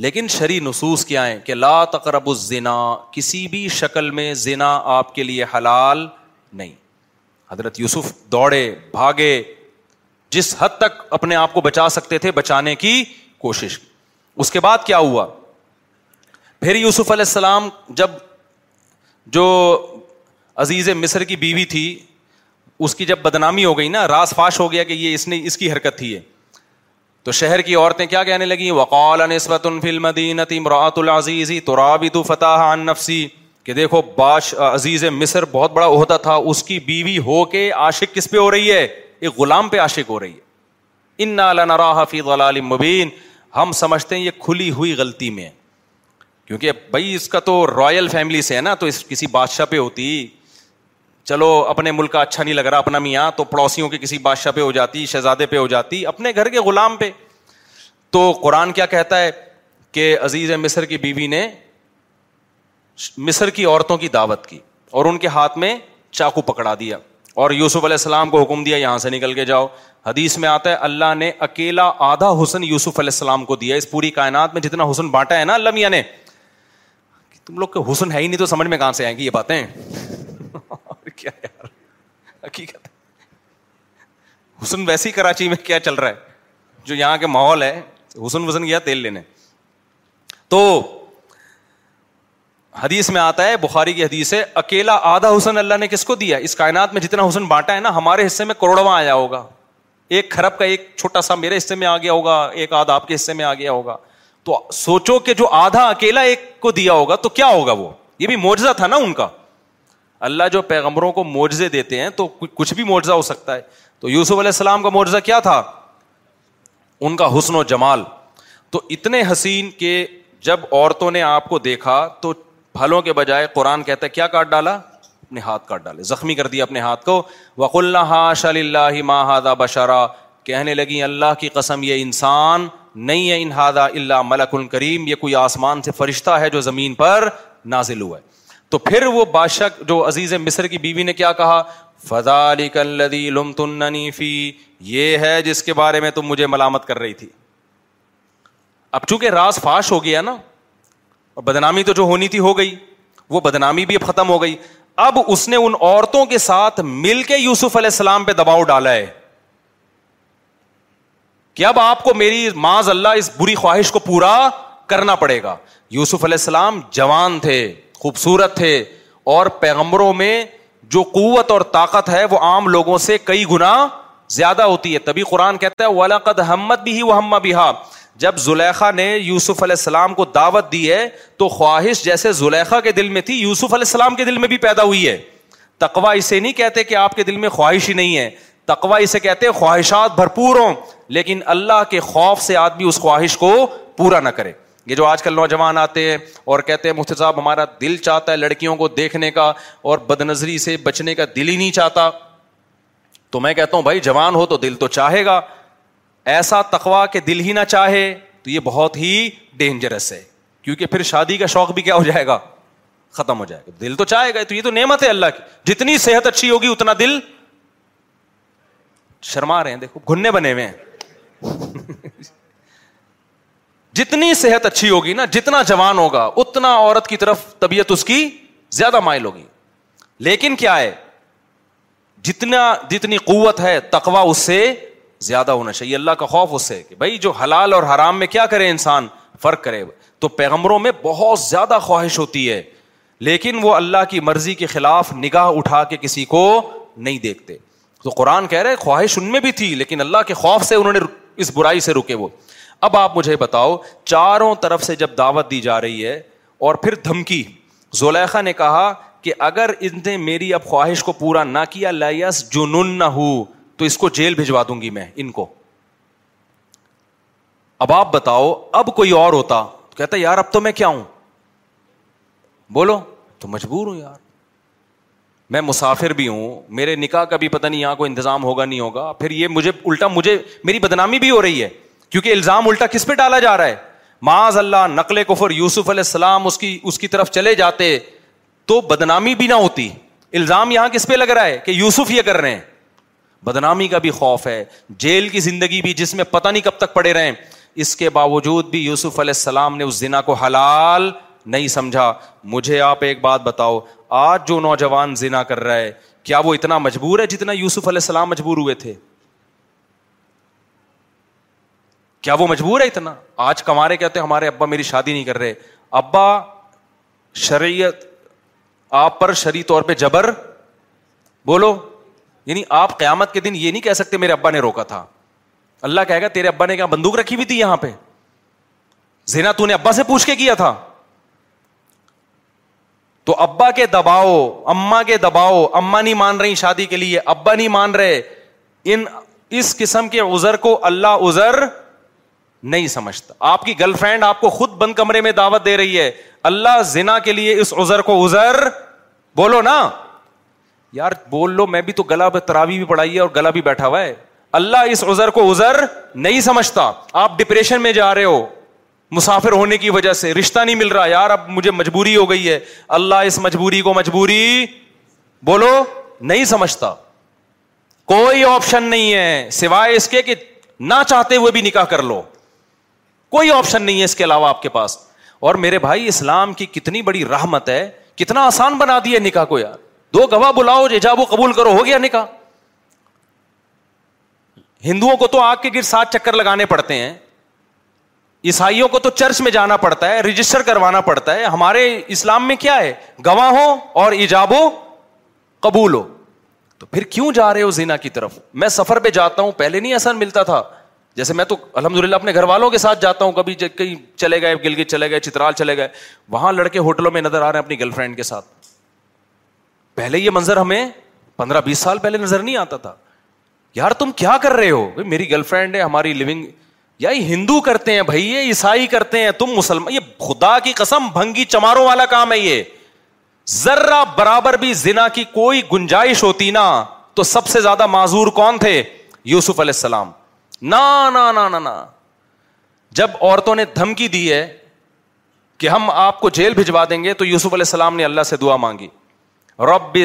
لیکن شری نصوص کیا ہے کہ لا تقرب الزنا کسی بھی شکل میں زنا آپ کے لیے حلال نہیں حضرت یوسف دوڑے بھاگے جس حد تک اپنے آپ کو بچا سکتے تھے بچانے کی کوشش کی اس کے بعد کیا ہوا پھر یوسف علیہ السلام جب جو عزیز مصر کی بیوی تھی اس کی جب بدنامی ہو گئی نا راس فاش ہو گیا کہ یہ اس نے اس کی حرکت تھی یہ تو شہر کی عورتیں کیا کہنے لگی وقال نسبت فلم دینت امراۃ العزیزی تو رابط فتح عن نفسی کہ دیکھو باش عزیز مصر بہت بڑا عہدہ تھا اس کی بیوی ہو کے عاشق کس پہ ہو رہی ہے ایک غلام پہ عاشق ہو رہی ہے ان نالا فی غلال مبین ہم سمجھتے ہیں یہ کھلی ہوئی غلطی میں کیونکہ بھائی اس کا تو رائل فیملی سے ہے نا تو کسی بادشاہ پہ ہوتی چلو اپنے ملک کا اچھا نہیں لگ رہا اپنا میاں تو پڑوسیوں کے کسی بادشاہ پہ ہو جاتی شہزادے پہ ہو جاتی اپنے گھر کے غلام پہ تو قرآن کیا کہتا ہے کہ عزیز مصر کی بیوی نے مصر کی عورتوں کی دعوت کی اور ان کے ہاتھ میں چاقو پکڑا دیا اور یوسف علیہ السلام کو حکم دیا یہاں سے نکل کے جاؤ حدیث میں آتا ہے اللہ نے اکیلا آدھا حسن یوسف علیہ السلام کو دیا اس پوری کائنات میں جتنا حسن بانٹا ہے نا اللہ میاں نے تم لوگ کے حسن ہے ہی نہیں تو سمجھ میں کہاں سے آئیں گی یہ باتیں کیا یار حقیقت حسن ویسی کراچی میں کیا چل رہا ہے جو یہاں کے ماحول ہے حسن وسن گیا تیل لینے تو حدیث میں آتا ہے بخاری کی حدیث ہے اکیلا آدھا حسن اللہ نے کس کو دیا اس کائنات میں جتنا حسن بانٹا ہے نا ہمارے حصے میں کروڑواں آیا ہوگا ایک خرب کا ایک چھوٹا سا میرے حصے میں آ گیا ہوگا ایک آدھا آپ کے حصے میں آ گیا ہوگا تو سوچو کہ جو آدھا اکیلا ایک کو دیا ہوگا تو کیا ہوگا وہ یہ بھی معجزہ تھا نا ان کا اللہ جو پیغمبروں کو معجزے دیتے ہیں تو کچھ بھی معجزہ ہو سکتا ہے تو یوسف علیہ السلام کا معجزہ کیا تھا ان کا حسن و جمال تو اتنے حسین کہ جب عورتوں نے آپ کو دیکھا تو پھلوں کے بجائے قرآن کہتا ہے کیا کاٹ ڈالا اپنے ہاتھ کاٹ ڈالے زخمی کر دیا اپنے ہاتھ کو وق اللہ شل اللہ ماہدا بشرا کہنے لگی اللہ کی قسم یہ انسان نہیں ہے اللہ ال کریم یہ کوئی آسمان سے فرشتہ ہے جو زمین پر نازل ہوا ہے تو پھر وہ بادشاہ جو عزیز مصر کی بیوی نے کیا کہا فضا لم تن یہ ہے جس کے بارے میں تم مجھے ملامت کر رہی تھی اب چونکہ راز فاش ہو گیا نا اور بدنامی تو جو ہونی تھی ہو گئی وہ بدنامی بھی اب ختم ہو گئی اب اس نے ان عورتوں کے ساتھ مل کے یوسف علیہ السلام پہ دباؤ ڈالا ہے کہ اب آپ کو میری معاذ اللہ اس بری خواہش کو پورا کرنا پڑے گا یوسف علیہ السلام جوان تھے خوبصورت تھے اور پیغمبروں میں جو قوت اور طاقت ہے وہ عام لوگوں سے کئی گنا زیادہ ہوتی ہے تبھی قرآن کہتا ہے وہ القد حمد بھی ہی وہ ہم جب زلیخا نے یوسف علیہ السلام کو دعوت دی ہے تو خواہش جیسے زلیخا کے دل میں تھی یوسف علیہ السلام کے دل میں بھی پیدا ہوئی ہے تقوا اسے نہیں کہتے کہ آپ کے دل میں خواہش ہی نہیں ہے تقوا اسے کہتے خواہشات بھرپور ہوں لیکن اللہ کے خوف سے آدمی اس خواہش کو پورا نہ کرے یہ جو آج کل نوجوان آتے ہیں اور کہتے ہیں مفتی صاحب ہمارا دل چاہتا ہے لڑکیوں کو دیکھنے کا اور بد نظری سے بچنے کا دل ہی نہیں چاہتا تو میں کہتا ہوں بھائی جوان ہو تو دل تو چاہے گا ایسا تقوا کہ دل ہی نہ چاہے تو یہ بہت ہی ڈینجرس ہے کیونکہ پھر شادی کا شوق بھی کیا ہو جائے گا ختم ہو جائے گا دل تو چاہے گا تو یہ تو نعمت ہے اللہ کی جتنی صحت اچھی ہوگی اتنا دل شرما رہے ہیں دیکھو گھننے بنے ہوئے ہیں جتنی صحت اچھی ہوگی نا جتنا جوان ہوگا اتنا عورت کی طرف طبیعت اس کی زیادہ مائل ہوگی لیکن کیا ہے جتنا جتنی قوت ہے تقوا اس سے زیادہ ہونا چاہیے اللہ کا خوف اس سے کہ بھائی جو حلال اور حرام میں کیا کرے انسان فرق کرے تو پیغمبروں میں بہت زیادہ خواہش ہوتی ہے لیکن وہ اللہ کی مرضی کے خلاف نگاہ اٹھا کے کسی کو نہیں دیکھتے تو قرآن کہہ رہے خواہش ان میں بھی تھی لیکن اللہ کے خوف سے انہوں نے اس برائی سے روکے وہ اب آپ مجھے بتاؤ چاروں طرف سے جب دعوت دی جا رہی ہے اور پھر دھمکی زولیخا نے کہا کہ اگر ان نے میری اب خواہش کو پورا نہ کیا لائس جنون نہ ہو تو اس کو جیل بھجوا دوں گی میں ان کو اب آپ بتاؤ اب کوئی اور ہوتا تو کہتا یار اب تو میں کیا ہوں بولو تو مجبور ہوں یار میں مسافر بھی ہوں میرے نکاح کا بھی پتا نہیں یہاں کو انتظام ہوگا نہیں ہوگا پھر یہ مجھے مجھے الٹا میری بدنامی بھی ہو رہی ہے کیونکہ الزام الٹا کس پہ ڈالا جا رہا ہے معاذ اللہ نقل کفر یوسف علیہ السلام اس اس کی کی طرف چلے جاتے تو بدنامی بھی نہ ہوتی الزام یہاں کس پہ لگ رہا ہے کہ یوسف یہ کر رہے ہیں بدنامی کا بھی خوف ہے جیل کی زندگی بھی جس میں پتہ نہیں کب تک پڑے رہے ہیں اس کے باوجود بھی یوسف علیہ السلام نے اس زنا کو حلال نہیں سمجھا مجھے آپ ایک بات بتاؤ آج جو نوجوان زنا کر رہا ہے کیا وہ اتنا مجبور ہے جتنا یوسف علیہ السلام مجبور ہوئے تھے کیا وہ مجبور ہے اتنا آج کمارے کہتے ہیں ہمارے ابا میری شادی نہیں کر رہے ابا شریعت آپ پر شری طور پہ جبر بولو یعنی آپ قیامت کے دن یہ نہیں کہہ سکتے میرے ابا نے روکا تھا اللہ کہے گا تیرے ابا نے کیا بندوق رکھی ہوئی تھی یہاں پہ زینا تو نے ابا سے پوچھ کے کیا تھا تو ابا کے دباؤ اما کے دباؤ اما نہیں مان رہی شادی کے لیے ابا نہیں مان رہے ان اس قسم کے ازر کو اللہ ازر نہیں سمجھتا آپ کی گرل فرینڈ آپ کو خود بند کمرے میں دعوت دے رہی ہے اللہ زنا کے لیے اس ازر کو ازر بولو نا یار بول لو میں بھی تو گلا تراوی بھی پڑھائی ہے اور گلا بھی بیٹھا ہوا ہے اللہ اس ازر کو ازر نہیں سمجھتا آپ ڈپریشن میں جا رہے ہو مسافر ہونے کی وجہ سے رشتہ نہیں مل رہا یار اب مجھے مجبوری ہو گئی ہے اللہ اس مجبوری کو مجبوری بولو نہیں سمجھتا کوئی آپشن نہیں ہے سوائے اس کے کہ نہ چاہتے ہوئے بھی نکاح کر لو کوئی آپشن نہیں ہے اس کے علاوہ آپ کے پاس اور میرے بھائی اسلام کی کتنی بڑی رحمت ہے کتنا آسان بنا دیا ہے نکاح کو یار دو گواہ بلاؤ وہ قبول کرو ہو گیا نکاح ہندوؤں کو تو آگ کے گر سات چکر لگانے پڑتے ہیں عیسائیوں کو تو چرچ میں جانا پڑتا ہے رجسٹر کروانا پڑتا ہے ہمارے اسلام میں کیا ہے گواہ ہو اور ایجاب ہو قبول ہو تو پھر کیوں جا رہے ہو زینا کی طرف میں سفر پہ جاتا ہوں پہلے نہیں اثر ملتا تھا جیسے میں تو الحمد للہ اپنے گھر والوں کے ساتھ جاتا ہوں کبھی کہیں چلے گئے گلگت چلے گئے چترال چلے گئے وہاں لڑکے ہوٹلوں میں نظر آ رہے ہیں اپنی گرل فرینڈ کے ساتھ پہلے یہ منظر ہمیں پندرہ بیس سال پہلے نظر نہیں آتا تھا یار تم کیا کر رہے ہو میری گرل فرینڈ ہے ہماری لونگ یا ہندو کرتے ہیں بھائی یہ عیسائی کرتے ہیں تم مسلمان یہ خدا کی قسم بھنگی چماروں والا کام ہے یہ ذرا برابر بھی زنا کی کوئی گنجائش ہوتی نا تو سب سے زیادہ معذور کون تھے یوسف علیہ السلام نا نا نا نا نا جب عورتوں نے دھمکی دی ہے کہ ہم آپ کو جیل بھجوا دیں گے تو یوسف علیہ السلام نے اللہ سے دعا مانگی رب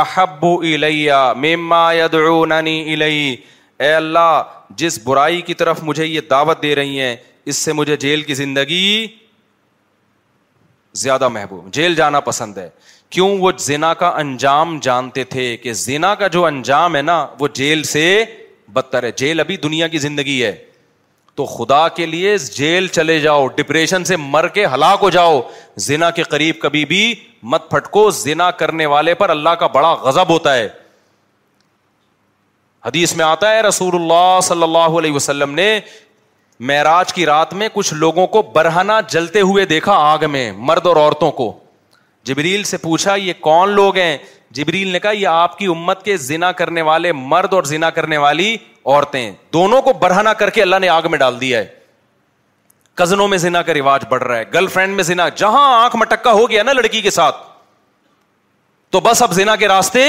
احب الیہ مما یدعوننی الی اے اللہ جس برائی کی طرف مجھے یہ دعوت دے رہی ہیں اس سے مجھے جیل کی زندگی زیادہ محبوب جیل جانا پسند ہے کیوں وہ زنا کا انجام جانتے تھے کہ زنا کا جو انجام ہے نا وہ جیل سے بدتر ہے جیل ابھی دنیا کی زندگی ہے تو خدا کے لیے جیل چلے جاؤ ڈپریشن سے مر کے ہلاک ہو جاؤ زنا کے قریب کبھی بھی مت پھٹکو زنا کرنے والے پر اللہ کا بڑا غزب ہوتا ہے حدیث میں آتا ہے رسول اللہ صلی اللہ علیہ وسلم نے معراج کی رات میں کچھ لوگوں کو برہنا جلتے ہوئے دیکھا آگ میں مرد اور عورتوں کو جبریل سے پوچھا یہ کون لوگ ہیں جبریل نے کہا یہ آپ کی امت کے زنا کرنے والے مرد اور زنا کرنے والی عورتیں دونوں کو برہنا کر کے اللہ نے آگ میں ڈال دیا ہے کزنوں میں زنا کا رواج بڑھ رہا ہے گرل فرینڈ میں زنا جہاں آنکھ مٹکا ہو گیا نا لڑکی کے ساتھ تو بس اب زنا کے راستے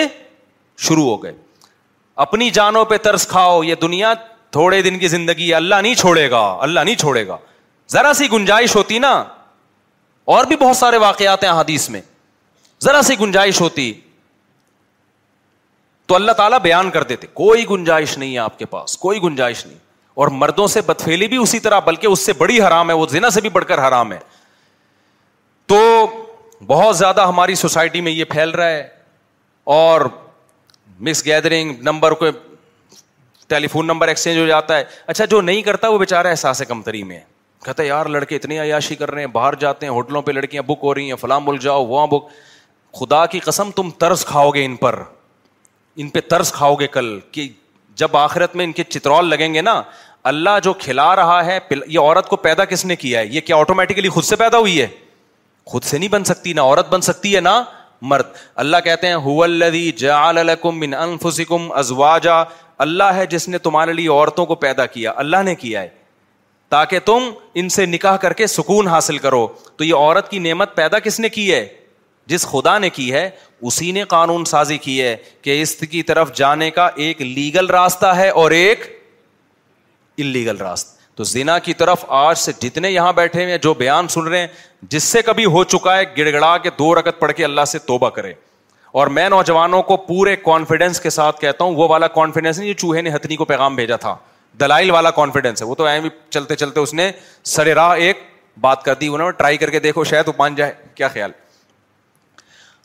شروع ہو گئے اپنی جانوں پہ ترس کھاؤ یہ دنیا تھوڑے دن کی زندگی ہے اللہ نہیں چھوڑے گا اللہ نہیں چھوڑے گا ذرا سی گنجائش ہوتی نا اور بھی بہت سارے واقعات ہیں حدیث میں ذرا سی گنجائش ہوتی تو اللہ تعالیٰ بیان کر دیتے کوئی گنجائش نہیں ہے آپ کے پاس کوئی گنجائش نہیں اور مردوں سے بتفیلی بھی اسی طرح بلکہ اس سے بڑی حرام ہے وہ زنا سے بھی بڑھ کر حرام ہے تو بہت زیادہ ہماری سوسائٹی میں یہ پھیل رہا ہے اور مس گیدرنگ نمبر کو ٹیلی فون نمبر ایکسچینج ہو جاتا ہے اچھا جو نہیں کرتا وہ بےچارا احساس کمتری میں ہے یار لڑکے اتنی عیاشی کر رہے ہیں باہر جاتے ہیں ہوٹلوں پہ لڑکیاں بک ہو رہی ہیں فلاں جاؤ وہاں بک خدا کی قسم تم ترس کھاؤ گے ان پر ان پہ ترس کھاؤ گے کل کہ جب آخرت میں ان کے چترول لگیں گے نا اللہ جو کھلا رہا ہے یہ عورت کو پیدا کس نے کیا ہے یہ کیا آٹومیٹکلی خود سے پیدا ہوئی ہے خود سے نہیں بن سکتی نہ عورت بن سکتی ہے نہ مرد اللہ کہتے ہیں اللہ ہے جس نے تمہارے لیے عورتوں کو پیدا کیا اللہ نے کیا ہے تاکہ تم ان سے نکاح کر کے سکون حاصل کرو تو یہ عورت کی نعمت پیدا کس نے کی ہے جس خدا نے کی ہے اسی نے قانون سازی کی ہے کہ اس کی طرف جانے کا ایک لیگل راستہ ہے اور ایک انلیگل راست تو زنا کی طرف آج سے جتنے یہاں بیٹھے جو بیان سن رہے ہیں جس سے کبھی ہو چکا ہے گڑ گڑا کے دو رکت پڑھ کے اللہ سے توبہ کرے اور میں نوجوانوں کو پورے کانفیڈینس کے ساتھ کہتا ہوں وہ والا کانفیڈینس نہیں چوہے نے ہتنی کو پیغام بھیجا تھا دلائل والا کانفیڈینس ہے وہ تو چلتے چلتے اس نے سر راہ ایک بات کر دی انہوں نے ٹرائی کر کے دیکھو شاید وہ مان جائے کیا خیال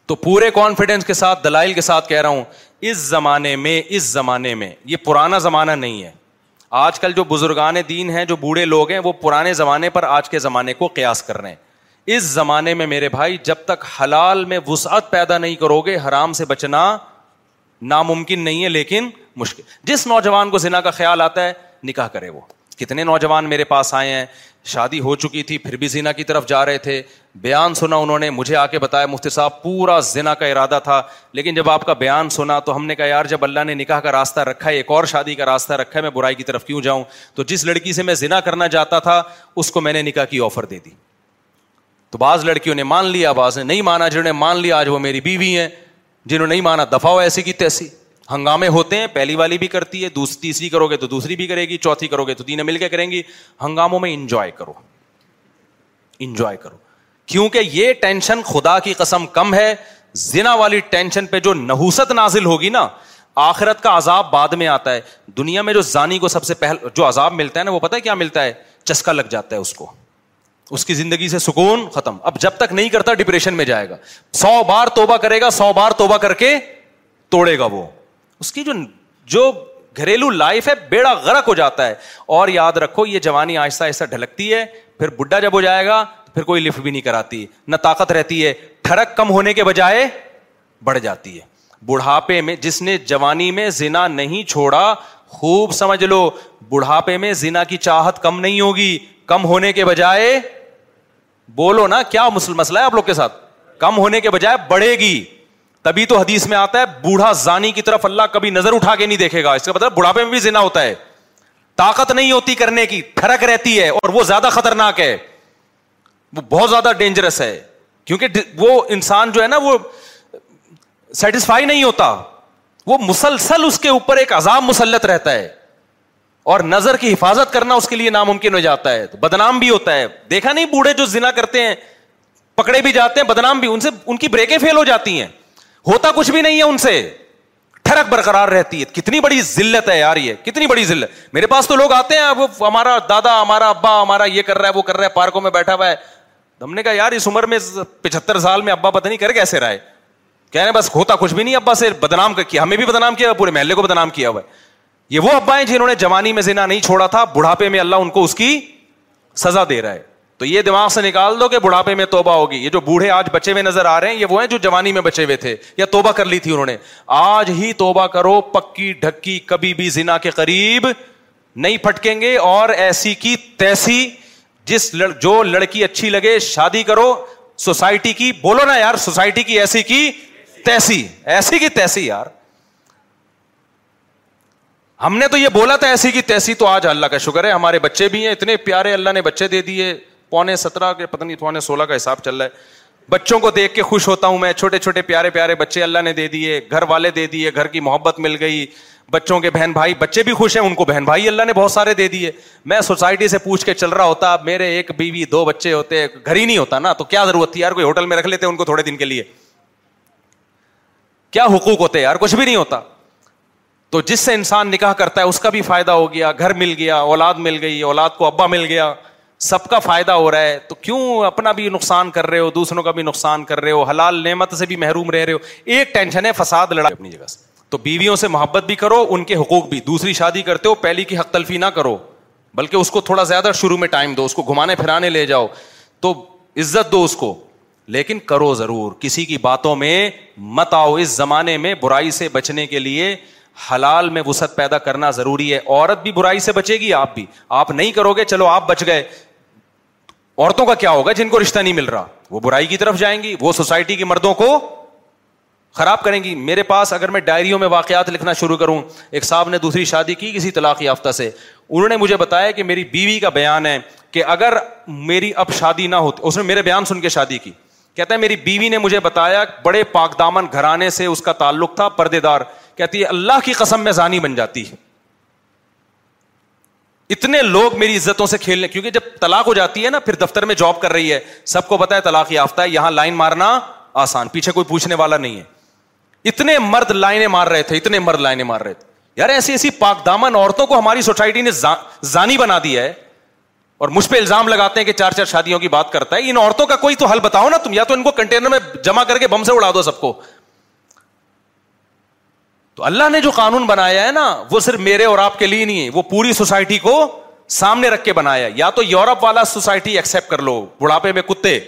تو پورے کانفیڈینس کے ساتھ دلائل کے ساتھ کہہ رہا ہوں اس زمانے میں اس زمانے میں یہ پرانا زمانہ نہیں ہے آج کل جو بزرگان دین ہیں جو بوڑھے لوگ ہیں وہ پرانے زمانے پر آج کے زمانے کو قیاس کر رہے ہیں اس زمانے میں میرے بھائی جب تک حلال میں وسعت پیدا نہیں کرو گے حرام سے بچنا ناممکن نہیں ہے لیکن مشکل جس نوجوان کو زنا کا خیال آتا ہے نکاح کرے وہ کتنے نوجوان میرے پاس آئے ہیں شادی ہو چکی تھی پھر بھی زینا کی طرف جا رہے تھے بیان سنا انہوں نے مجھے آ کے بتایا مفتی صاحب پورا زنا کا ارادہ تھا لیکن جب آپ کا بیان سنا تو ہم نے کہا یار جب اللہ نے نکاح کا راستہ رکھا ہے ایک اور شادی کا راستہ رکھا ہے میں برائی کی طرف کیوں جاؤں تو جس لڑکی سے میں زنا کرنا چاہتا تھا اس کو میں نے نکاح کی آفر دے دی تو بعض لڑکیوں نے مان لیا بعض نے نہیں مانا جنہوں نے مان لیا آج وہ میری بیوی ہیں جنہوں نے نہیں مانا دفاع ایسی کی تیسی ہنگامے ہوتے ہیں پہلی والی بھی کرتی ہے دوسری تیسری کرو گے تو دوسری بھی کرے گی چوتھی کرو گے تو تینوں مل کے کریں گی ہنگاموں میں انجوائے کرو انجوائے کرو کیونکہ یہ ٹینشن خدا کی قسم کم ہے زنا والی ٹینشن پہ جو نحوست نازل ہوگی نا آخرت کا عذاب بعد میں آتا ہے دنیا میں جو زانی کو سب سے پہلے جو عذاب ملتا ہے نا وہ پتا کیا ملتا ہے چسکا لگ جاتا ہے اس کو اس کی زندگی سے سکون ختم اب جب تک نہیں کرتا ڈپریشن میں جائے گا سو بار توبہ کرے گا سو بار توبہ کر کے توڑے گا وہ اس کی جو جو گھریلو لائف ہے بیڑا غرق ہو جاتا ہے اور یاد رکھو یہ جوانی آہستہ آہستہ ڈھلکتی ہے پھر بڈھا جب ہو جائے گا پھر کوئی لفٹ بھی نہیں کراتی نہ طاقت رہتی ہے ٹھڑک کم ہونے کے بجائے بڑھ جاتی ہے بڑھاپے میں جس نے جوانی میں زنا نہیں چھوڑا خوب سمجھ لو بڑھاپے میں زنا کی چاہت کم نہیں ہوگی کم ہونے کے بجائے بولو نا کیا مسئلہ ہے آپ لوگ کے ساتھ کم ہونے کے بجائے بڑھے گی تبھی تو حدیث میں آتا ہے بوڑھا زانی کی طرف اللہ کبھی نظر اٹھا کے نہیں دیکھے گا اس کا مطلب بڑھاپے میں بھی زنا ہوتا ہے طاقت نہیں ہوتی کرنے کی ٹھڑک رہتی ہے اور وہ زیادہ خطرناک ہے وہ بہت زیادہ ڈینجرس ہے کیونکہ وہ انسان جو ہے نا وہ سیٹسفائی نہیں ہوتا وہ مسلسل اس کے اوپر ایک عذاب مسلط رہتا ہے اور نظر کی حفاظت کرنا اس کے لیے ناممکن ہو جاتا ہے تو بدنام بھی ہوتا ہے دیکھا نہیں بوڑھے جو زنا کرتے ہیں پکڑے بھی جاتے ہیں بدنام بھی ان سے ان کی بریکیں فیل ہو جاتی ہیں ہوتا کچھ بھی نہیں ہے ان سے ٹھڑک برقرار رہتی ہے کتنی بڑی ضلعت ہے یار یہ کتنی بڑی ضلع میرے پاس تو لوگ آتے ہیں وہ ہمارا دادا ہمارا ابا ہمارا یہ کر رہا ہے وہ کر رہا ہے پارکوں میں بیٹھا ہوا ہے ہم نے کہا یار اس عمر میں پچہتر سال میں ابا پتہ نہیں کر کیسے رہا ہے کہہ رہے ہیں بس ہوتا کچھ بھی نہیں ابا سے بدنام کر کیا ہمیں بھی بدنام کیا پورے محلے کو بدنام کیا ہوا ہے یہ وہ ابا ہیں جنہوں نے جوانی میں زنا نہیں چھوڑا تھا بڑھاپے میں اللہ ان کو اس کی سزا دے رہا ہے تو یہ دماغ سے نکال دو کہ بڑھاپے میں توبہ ہوگی یہ جو بوڑھے آج بچے ہوئے نظر آ رہے ہیں یہ وہ ہیں جو جوانی میں بچے ہوئے تھے یا توبہ کر لی تھی انہوں نے آج ہی توبہ کرو پکی ڈھکی کبھی بھی زنا کے قریب نہیں پھٹکیں گے اور ایسی کی تیسی جس لڑ جو لڑکی اچھی لگے شادی کرو سوسائٹی کی بولو نا یار سوسائٹی کی ایسی کی تیسی ایسی کی تیسی یار ہم نے تو یہ بولا تھا ایسی کی تیسی تو آج اللہ کا شکر ہے ہمارے بچے بھی ہیں اتنے پیارے اللہ نے بچے دے دیے پونے سترہ کے پتہ نہیں پونے سولہ کا حساب چل رہا ہے بچوں کو دیکھ کے خوش ہوتا ہوں میں چھوٹے چھوٹے پیارے پیارے بچے اللہ نے دے دیے گھر والے دے دیے گھر کی محبت مل گئی بچوں کے بہن بھائی بچے بھی خوش ہیں ان کو بہن بھائی اللہ نے بہت سارے دے دیے میں سوسائٹی سے پوچھ کے چل رہا ہوتا میرے ایک بیوی دو بچے ہوتے گھر ہی نہیں ہوتا نا تو کیا ضرورت تھی یار کوئی ہوٹل میں رکھ لیتے ان کو تھوڑے دن کے لیے کیا حقوق ہوتے یار کچھ بھی نہیں ہوتا تو جس سے انسان نکاح کرتا ہے اس کا بھی فائدہ ہو گیا گھر مل گیا اولاد مل گئی اولاد کو ابا مل گیا سب کا فائدہ ہو رہا ہے تو کیوں اپنا بھی نقصان کر رہے ہو دوسروں کا بھی نقصان کر رہے ہو حلال نعمت سے بھی محروم رہ رہے ہو ایک ٹینشن ہے فساد لڑا اپنی جگہ سے تو بیویوں سے محبت بھی کرو ان کے حقوق بھی دوسری شادی کرتے ہو پہلی کی حق تلفی نہ کرو بلکہ اس کو تھوڑا زیادہ شروع میں ٹائم دو اس کو گھمانے پھرانے لے جاؤ تو عزت دو اس کو لیکن کرو ضرور کسی کی باتوں میں مت آؤ اس زمانے میں برائی سے بچنے کے لیے حلال میں وسط پیدا کرنا ضروری ہے عورت بھی برائی سے بچے گی آپ بھی آپ نہیں کرو گے چلو آپ بچ گئے عورتوں کا کیا ہوگا جن کو رشتہ نہیں مل رہا وہ برائی کی طرف جائیں گی وہ سوسائٹی کے مردوں کو خراب کریں گی میرے پاس اگر میں ڈائریوں میں واقعات لکھنا شروع کروں ایک صاحب نے دوسری شادی کی کسی طلاق یافتہ سے انہوں نے مجھے بتایا کہ میری بیوی کا بیان ہے کہ اگر میری اب شادی نہ ہوتی اس نے میرے بیان سن کے شادی کی کہتا ہے میری بیوی نے مجھے بتایا بڑے پاک دامن گھرانے سے اس کا تعلق تھا پردے دار کہتی ہے اللہ کی قسم میں زانی بن جاتی اتنے لوگ میری عزتوں سے کھیلنے کیونکہ جب طلاق ہو جاتی ہے نا پھر دفتر میں جاب کر رہی ہے سب کو پتا ہے طلاق یافتہ ہے یہاں لائن مارنا آسان پیچھے کوئی پوچھنے والا نہیں ہے اتنے مرد لائنیں مار رہے تھے اتنے مرد لائنیں مار رہے تھے یار ایسی ایسی پاک دامن عورتوں کو ہماری سوسائٹی نے زانی بنا دیا ہے اور مجھ پہ الزام لگاتے ہیں کہ چار چار شادیوں کی بات کرتا ہے ان عورتوں کا کوئی تو حل بتاؤ نا تم یا تو ان کو کنٹینر میں جمع کر کے بم سے اڑا دو سب کو تو اللہ نے جو قانون بنایا ہے نا وہ صرف میرے اور آپ کے لیے نہیں ہے وہ پوری سوسائٹی کو سامنے رکھ کے بنایا یا تو یورپ والا سوسائٹی ایکسپٹ کر لو بڑھاپے میں کتے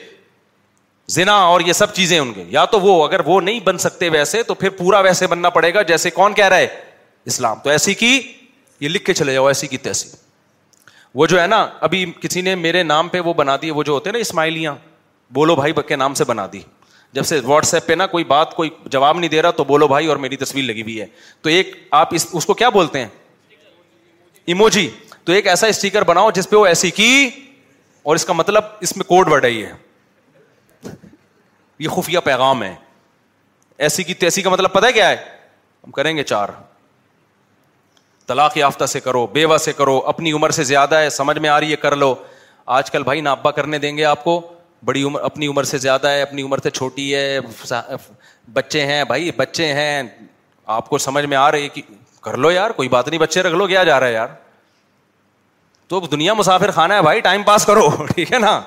زنا اور یہ سب چیزیں ان کے یا تو وہ اگر وہ نہیں بن سکتے ویسے تو پھر پورا ویسے بننا پڑے گا جیسے کون کہہ رہا ہے اسلام تو ایسی کی یہ لکھ کے چلے جاؤ ایسی کی تیسی وہ جو ہے نا ابھی کسی نے میرے نام پہ وہ بنا دی وہ جو ہوتے ہیں نا اسماعیلیاں بولو بھائی بک کے نام سے بنا دی جب سے واٹس ایپ پہ نا کوئی بات کوئی جواب نہیں دے رہا تو بولو بھائی اور میری تصویر لگی ہوئی ہے تو ایک آپ اس اس کو کیا بولتے ہیں ایموجی تو ایک ایسا اسٹیکر بناؤ جس پہ وہ ایسی کی اور اس کا مطلب اس میں کوڈ بڑھ رہی ہے یہ خفیہ پیغام ہے ایسی کی تیسی کا مطلب پتہ کیا ہے ہم کریں گے چار طلاق یافتہ سے کرو بیوہ سے کرو اپنی عمر سے زیادہ ہے سمجھ میں آ رہی ہے کر لو آج کل بھائی ناپا کرنے دیں گے آپ کو بڑی عمر اپنی عمر سے زیادہ ہے اپنی عمر سے چھوٹی ہے بچے ہیں بھائی بچے ہیں آپ کو سمجھ میں آ رہی کہ کر لو یار کوئی بات نہیں بچے رکھ لو کیا جا رہا ہے یار تو دنیا مسافر خانہ ہے بھائی ٹائم پاس کرو ٹھیک ہے نا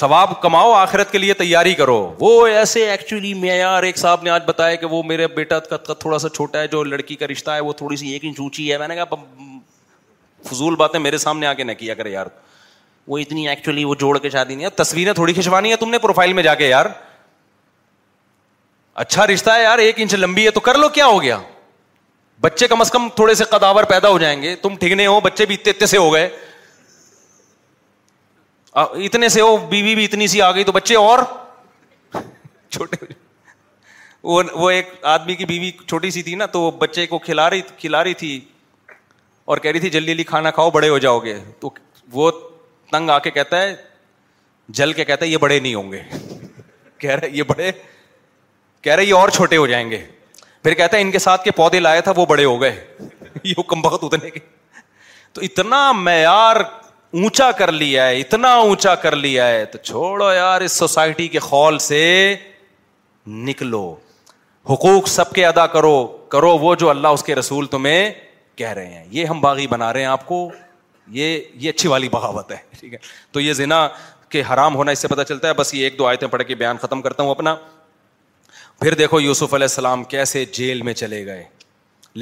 ثواب کماؤ آخرت کے لیے تیاری کرو وہ ایسے ایکچولی معیار ایک صاحب نے آج بتایا کہ وہ میرے بیٹا کا تھوڑا سا چھوٹا ہے جو لڑکی کا رشتہ ہے وہ تھوڑی سی ایک انچ اونچی ہے میں نے کہا فضول باتیں میرے سامنے آ کے نہ کیا کرے یار وہ اتنی ایکچولی وہ جوڑ کے شادی نہیں ہے تصویریں تھوڑی کھنچوانی ہے تم نے پروفائل میں جا کے یار اچھا رشتہ ہے یار ایک انچ لمبی ہے تو کر لو کیا ہو گیا بچے کم از کم تھوڑے سے قداور پیدا ہو جائیں گے تم ٹھگنے ہو بچے بھی اتنے اتنے سے ہو گئے اتنے سے ہو بیوی بھی اتنی سی آ گئی تو بچے اور چھوٹے وہ ایک آدمی کی بیوی چھوٹی سی تھی نا تو بچے کو کھلا رہی کھلا رہی تھی اور کہہ رہی تھی جلدی جلدی کھانا کھاؤ بڑے ہو جاؤ گے تو وہ تنگ آ کے کہتا ہے جل کے کہتا ہے یہ بڑے نہیں ہوں گے کہہ رہے یہ بڑے کہہ رہے یہ اور چھوٹے ہو جائیں گے پھر کہتا ہے ان کے ساتھ کے پودے لایا تھا وہ بڑے ہو گئے یہ کم بخت اتنے کے تو اتنا معیار اونچا کر لیا ہے اتنا اونچا کر لیا ہے تو چھوڑو یار اس سوسائٹی کے خول سے نکلو حقوق سب کے ادا کرو کرو وہ جو اللہ اس کے رسول تمہیں کہہ رہے ہیں یہ ہم باغی بنا رہے ہیں آپ کو یہ یہ اچھی والی بغاوت ہے ٹھیک ہے تو یہ ذنا کہ حرام ہونا اس سے پتا چلتا ہے بس یہ ایک دو آیتیں پڑھ کے بیان ختم کرتا ہوں اپنا پھر دیکھو یوسف علیہ السلام کیسے جیل میں چلے گئے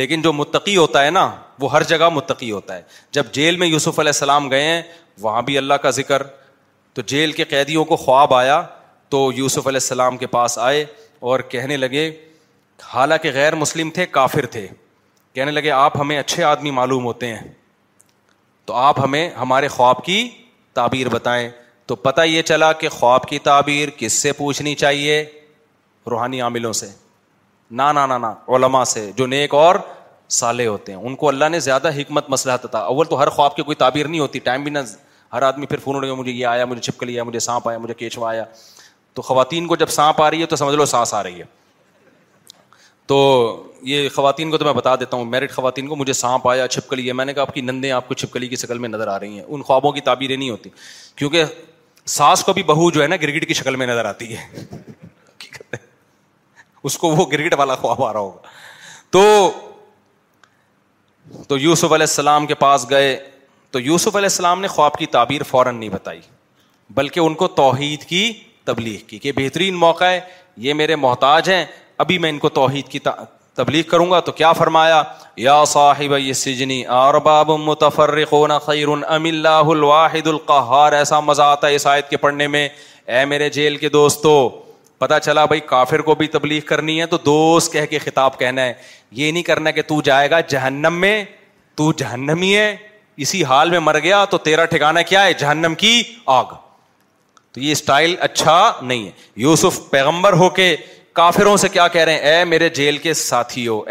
لیکن جو متقی ہوتا ہے نا وہ ہر جگہ متقی ہوتا ہے جب جیل میں یوسف علیہ السلام گئے ہیں وہاں بھی اللہ کا ذکر تو جیل کے قیدیوں کو خواب آیا تو یوسف علیہ السلام کے پاس آئے اور کہنے لگے حالانکہ غیر مسلم تھے کافر تھے کہنے لگے آپ ہمیں اچھے آدمی معلوم ہوتے ہیں تو آپ ہمیں ہمارے خواب کی تعبیر بتائیں تو پتا یہ چلا کہ خواب کی تعبیر کس سے پوچھنی چاہیے روحانی عاملوں سے نہ علما سے جو نیک اور سالے ہوتے ہیں ان کو اللہ نے زیادہ حکمت مسئلہ تھا اول تو ہر خواب کی کوئی تعبیر نہیں ہوتی ٹائم بھی نہ ہر آدمی پھر فون اڑ گیا مجھے یہ آیا مجھے چھپک لیا مجھے سانپ آیا مجھے کیچوا آیا تو خواتین کو جب سانپ آ رہی ہے تو سمجھ لو سانس آ رہی ہے تو یہ خواتین کو تو میں بتا دیتا ہوں میرٹ خواتین کو مجھے سانپ آیا چھپکلی ہے میں نے کہا آپ کی نندے آپ کو چھپکلی کی شکل میں نظر آ رہی ہیں ان خوابوں کی تعبیریں نہیں ہوتی کیونکہ ساس کو بھی بہو جو ہے نا گرگٹ کی شکل میں نظر آتی ہے اس کو وہ گرگٹ والا خواب آ رہا ہوگا تو تو یوسف علیہ السلام کے پاس گئے تو یوسف علیہ السلام نے خواب کی تعبیر فوراً نہیں بتائی بلکہ ان کو توحید کی تبلیغ کی کہ بہترین موقع ہے یہ میرے محتاج ہیں ابھی میں ان کو توحید کی تبلیغ کروں گا تو کیا فرمایا یا صاحب یہ سجنی ارباب متفرقون خیر ام اللہ الواحد القہار ایسا مزہ آتا ہے اس آیت کے پڑھنے میں اے میرے جیل کے دوستو پتا چلا بھائی کافر کو بھی تبلیغ کرنی ہے تو دوست کہہ کے خطاب کہنا ہے یہ نہیں کرنا کہ تو جائے گا جہنم میں تو جہنمی ہے اسی حال میں مر گیا تو تیرا ٹھکانا کیا ہے جہنم کی آگ تو یہ اسٹائل اچھا نہیں ہے یوسف پیغمبر ہو کے کافروں سے کیا کہہ رہے ہیں اے میرے جیل کے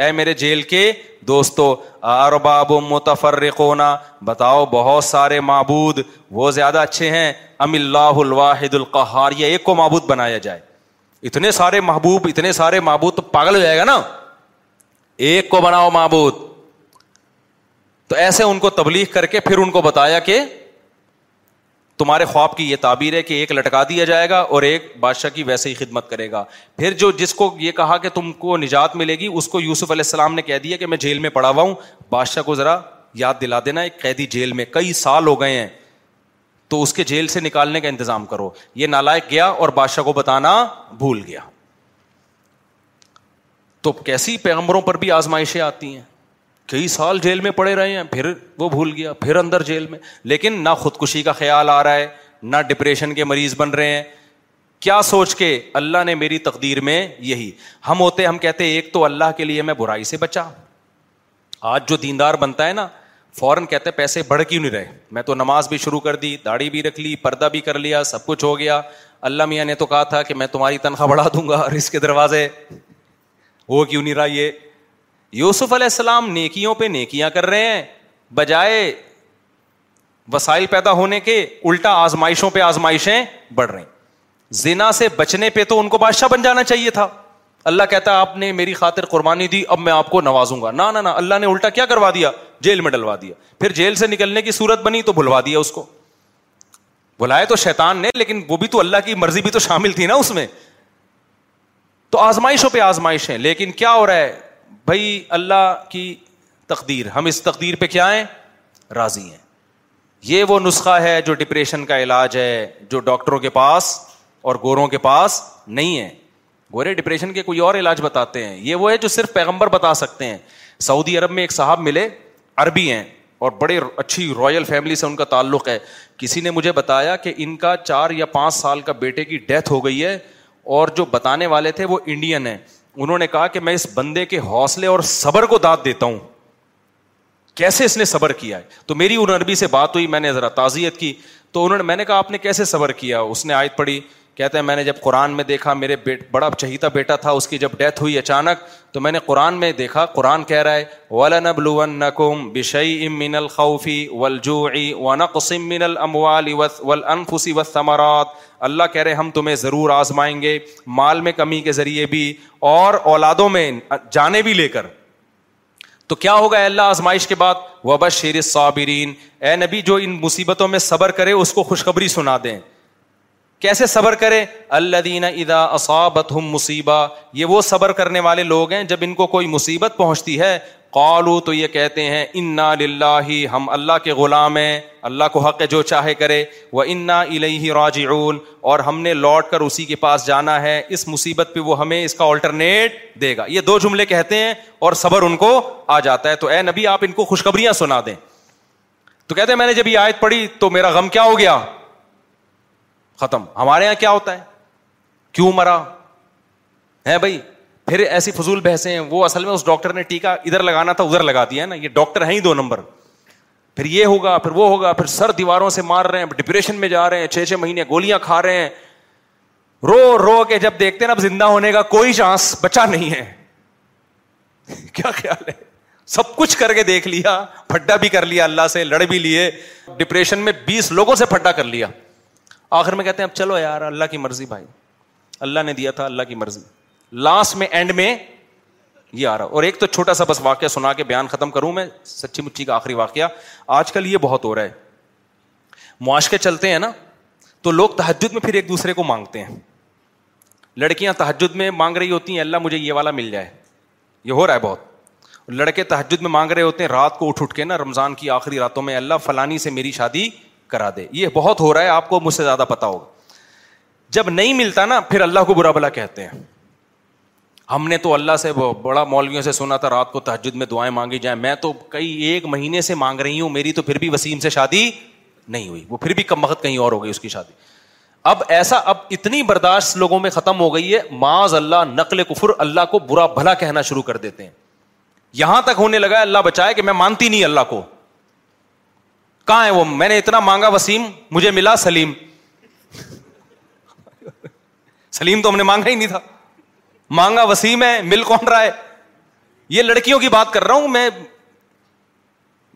اے میرے جیل کے دوستو ارباب متفرقونا بتاؤ بہت سارے معبود وہ زیادہ اچھے ہیں ام اللہ الواحد القہار یا ایک کو معبود بنایا جائے اتنے سارے محبوب اتنے سارے معبود تو پاگل ہو جائے گا نا ایک کو بناؤ معبود تو ایسے ان کو تبلیغ کر کے پھر ان کو بتایا کہ تمہارے خواب کی یہ تعبیر ہے کہ ایک لٹکا دیا جائے گا اور ایک بادشاہ کی ویسے ہی خدمت کرے گا پھر جو جس کو یہ کہا کہ تم کو نجات ملے گی اس کو یوسف علیہ السلام نے کہہ دیا کہ میں جیل میں پڑا ہوا ہوں بادشاہ کو ذرا یاد دلا دینا ایک قیدی جیل میں کئی سال ہو گئے ہیں تو اس کے جیل سے نکالنے کا انتظام کرو یہ نالائک گیا اور بادشاہ کو بتانا بھول گیا تو کیسی پیغمبروں پر بھی آزمائشیں آتی ہیں کئی سال جیل میں پڑے رہے ہیں پھر وہ بھول گیا پھر اندر جیل میں لیکن نہ خودکشی کا خیال آ رہا ہے نہ ڈپریشن کے مریض بن رہے ہیں کیا سوچ کے اللہ نے میری تقدیر میں یہی ہم ہوتے ہم کہتے ایک تو اللہ کے لیے میں برائی سے بچا آج جو دیندار بنتا ہے نا فوراً کہتے ہیں پیسے بڑھ کیوں نہیں رہے میں تو نماز بھی شروع کر دی داڑھی بھی رکھ لی پردہ بھی کر لیا سب کچھ ہو گیا اللہ میاں نے تو کہا تھا کہ میں تمہاری تنخواہ بڑھا دوں گا اور اس کے دروازے وہ کیوں نہیں رہا یہ یوسف علیہ السلام نیکیوں پہ نیکیاں کر رہے ہیں بجائے وسائل پیدا ہونے کے الٹا آزمائشوں پہ آزمائشیں بڑھ رہے ہیں زنا سے بچنے پہ تو ان کو بادشاہ بن جانا چاہیے تھا اللہ کہتا آپ نے میری خاطر قربانی دی اب میں آپ کو نوازوں گا نہ نہ اللہ نے الٹا کیا کروا دیا جیل میں ڈلوا دیا پھر جیل سے نکلنے کی صورت بنی تو بھلوا دیا اس کو بلائے تو شیطان نے لیکن وہ بھی تو اللہ کی مرضی بھی تو شامل تھی نا اس میں تو آزمائشوں پہ آزمائش ہے لیکن کیا ہو رہا ہے بھائی اللہ کی تقدیر ہم اس تقدیر پہ کیا ہیں راضی ہیں یہ وہ نسخہ ہے جو ڈپریشن کا علاج ہے جو ڈاکٹروں کے پاس اور گوروں کے پاس نہیں ہے گورے ڈپریشن کے کوئی اور علاج بتاتے ہیں یہ وہ ہے جو صرف پیغمبر بتا سکتے ہیں سعودی عرب میں ایک صاحب ملے عربی ہیں اور بڑے اچھی رائل فیملی سے ان کا تعلق ہے کسی نے مجھے بتایا کہ ان کا چار یا پانچ سال کا بیٹے کی ڈیتھ ہو گئی ہے اور جو بتانے والے تھے وہ انڈین ہیں انہوں نے کہا کہ میں اس بندے کے حوصلے اور صبر کو داد دیتا ہوں کیسے اس نے صبر کیا ہے تو میری ان عربی سے بات ہوئی میں نے ذرا تعزیت کی تو انہوں نے میں نے کہا آپ نے کیسے صبر کیا اس نے آیت پڑھی کہتے ہیں میں نے جب قرآن میں دیکھا میرے بڑا چہیتا بیٹا تھا اس کی جب ڈیتھ ہوئی اچانک تو میں نے قرآن میں دیکھا قرآن کہہ رہا ہے اللہ کہہ رہے ہم تمہیں ضرور آزمائیں گے مال میں کمی کے ذریعے بھی اور اولادوں میں جانے بھی لے کر تو کیا ہوگا اللہ آزمائش کے بعد و شیر صابرین اے نبی جو ان مصیبتوں میں صبر کرے اس کو خوشخبری سنا دیں کیسے صبر کرے اللہ دینا ادا اصابت ہم مصیبہ یہ وہ صبر کرنے والے لوگ ہیں جب ان کو کوئی مصیبت پہنچتی ہے قالو تو یہ کہتے ہیں انا ہم اللہ کے غلام ہیں اللہ کو حق ہے جو چاہے کرے وہ انا الہ راج اور ہم نے لوٹ کر اسی کے پاس جانا ہے اس مصیبت پہ وہ ہمیں اس کا آلٹرنیٹ دے گا یہ دو جملے کہتے ہیں اور صبر ان کو آ جاتا ہے تو اے نبی آپ ان کو خوشخبریاں سنا دیں تو کہتے ہیں میں نے جب یہ آیت پڑھی تو میرا غم کیا ہو گیا ختم ہمارے یہاں کیا ہوتا ہے کیوں مرا ہے بھائی پھر ایسی فضول ہیں وہ اصل میں اس ڈاکٹر نے ٹیکا ادھر لگانا تھا ادھر لگا دیا نا یہ ڈاکٹر ہے ہی دو نمبر پھر یہ ہوگا پھر وہ ہوگا پھر سر دیواروں سے مار رہے ہیں ڈپریشن میں جا رہے ہیں چھ چھ مہینے گولیاں کھا رہے ہیں رو رو کے جب دیکھتے ہیں نا اب زندہ ہونے کا کوئی چانس بچا نہیں ہے کیا خیال ہے سب کچھ کر کے دیکھ لیا پھڈا بھی کر لیا اللہ سے لڑ بھی لیے ڈپریشن میں بیس لوگوں سے پھڈا کر لیا آخر میں کہتے ہیں اب چلو یار اللہ کی مرضی بھائی اللہ نے دیا تھا اللہ کی مرضی لاسٹ میں اینڈ میں یہ آ رہا اور ایک تو چھوٹا سا بس واقعہ سنا کے بیان ختم کروں میں سچی مچی کا آخری واقعہ آج کل یہ بہت ہو رہا ہے معاشقے چلتے ہیں نا تو لوگ تحجد میں پھر ایک دوسرے کو مانگتے ہیں لڑکیاں تحجد میں مانگ رہی ہوتی ہیں اللہ مجھے یہ والا مل جائے یہ ہو رہا ہے بہت لڑکے تحجد میں مانگ رہے ہوتے ہیں رات کو اٹھ اٹھ کے نا رمضان کی آخری راتوں میں اللہ فلانی سے میری شادی کرا دے یہ بہت ہو رہا ہے آپ کو مجھ سے زیادہ پتا ہوگا جب نہیں ملتا نا پھر اللہ کو برا بلا کہتے ہیں ہم نے تو اللہ سے بڑا مولویوں سے سنا تھا رات کو تحجد میں دعائیں مانگی جائیں میں تو کئی ایک مہینے سے مانگ رہی ہوں میری تو پھر بھی وسیم سے شادی نہیں ہوئی وہ پھر بھی کم وقت کہیں اور ہو گئی اس کی شادی اب ایسا اب اتنی برداشت لوگوں میں ختم ہو گئی ہے معاذ اللہ نقل کفر اللہ کو برا بھلا کہنا شروع کر دیتے ہیں یہاں تک ہونے لگا اللہ بچائے کہ میں مانتی نہیں اللہ کو کہاں ہے وہ میں نے اتنا مانگا وسیم مجھے ملا سلیم سلیم تو ہم نے مانگا ہی نہیں تھا مانگا وسیم ہے مل کون رہا ہے یہ لڑکیوں کی بات کر رہا ہوں میں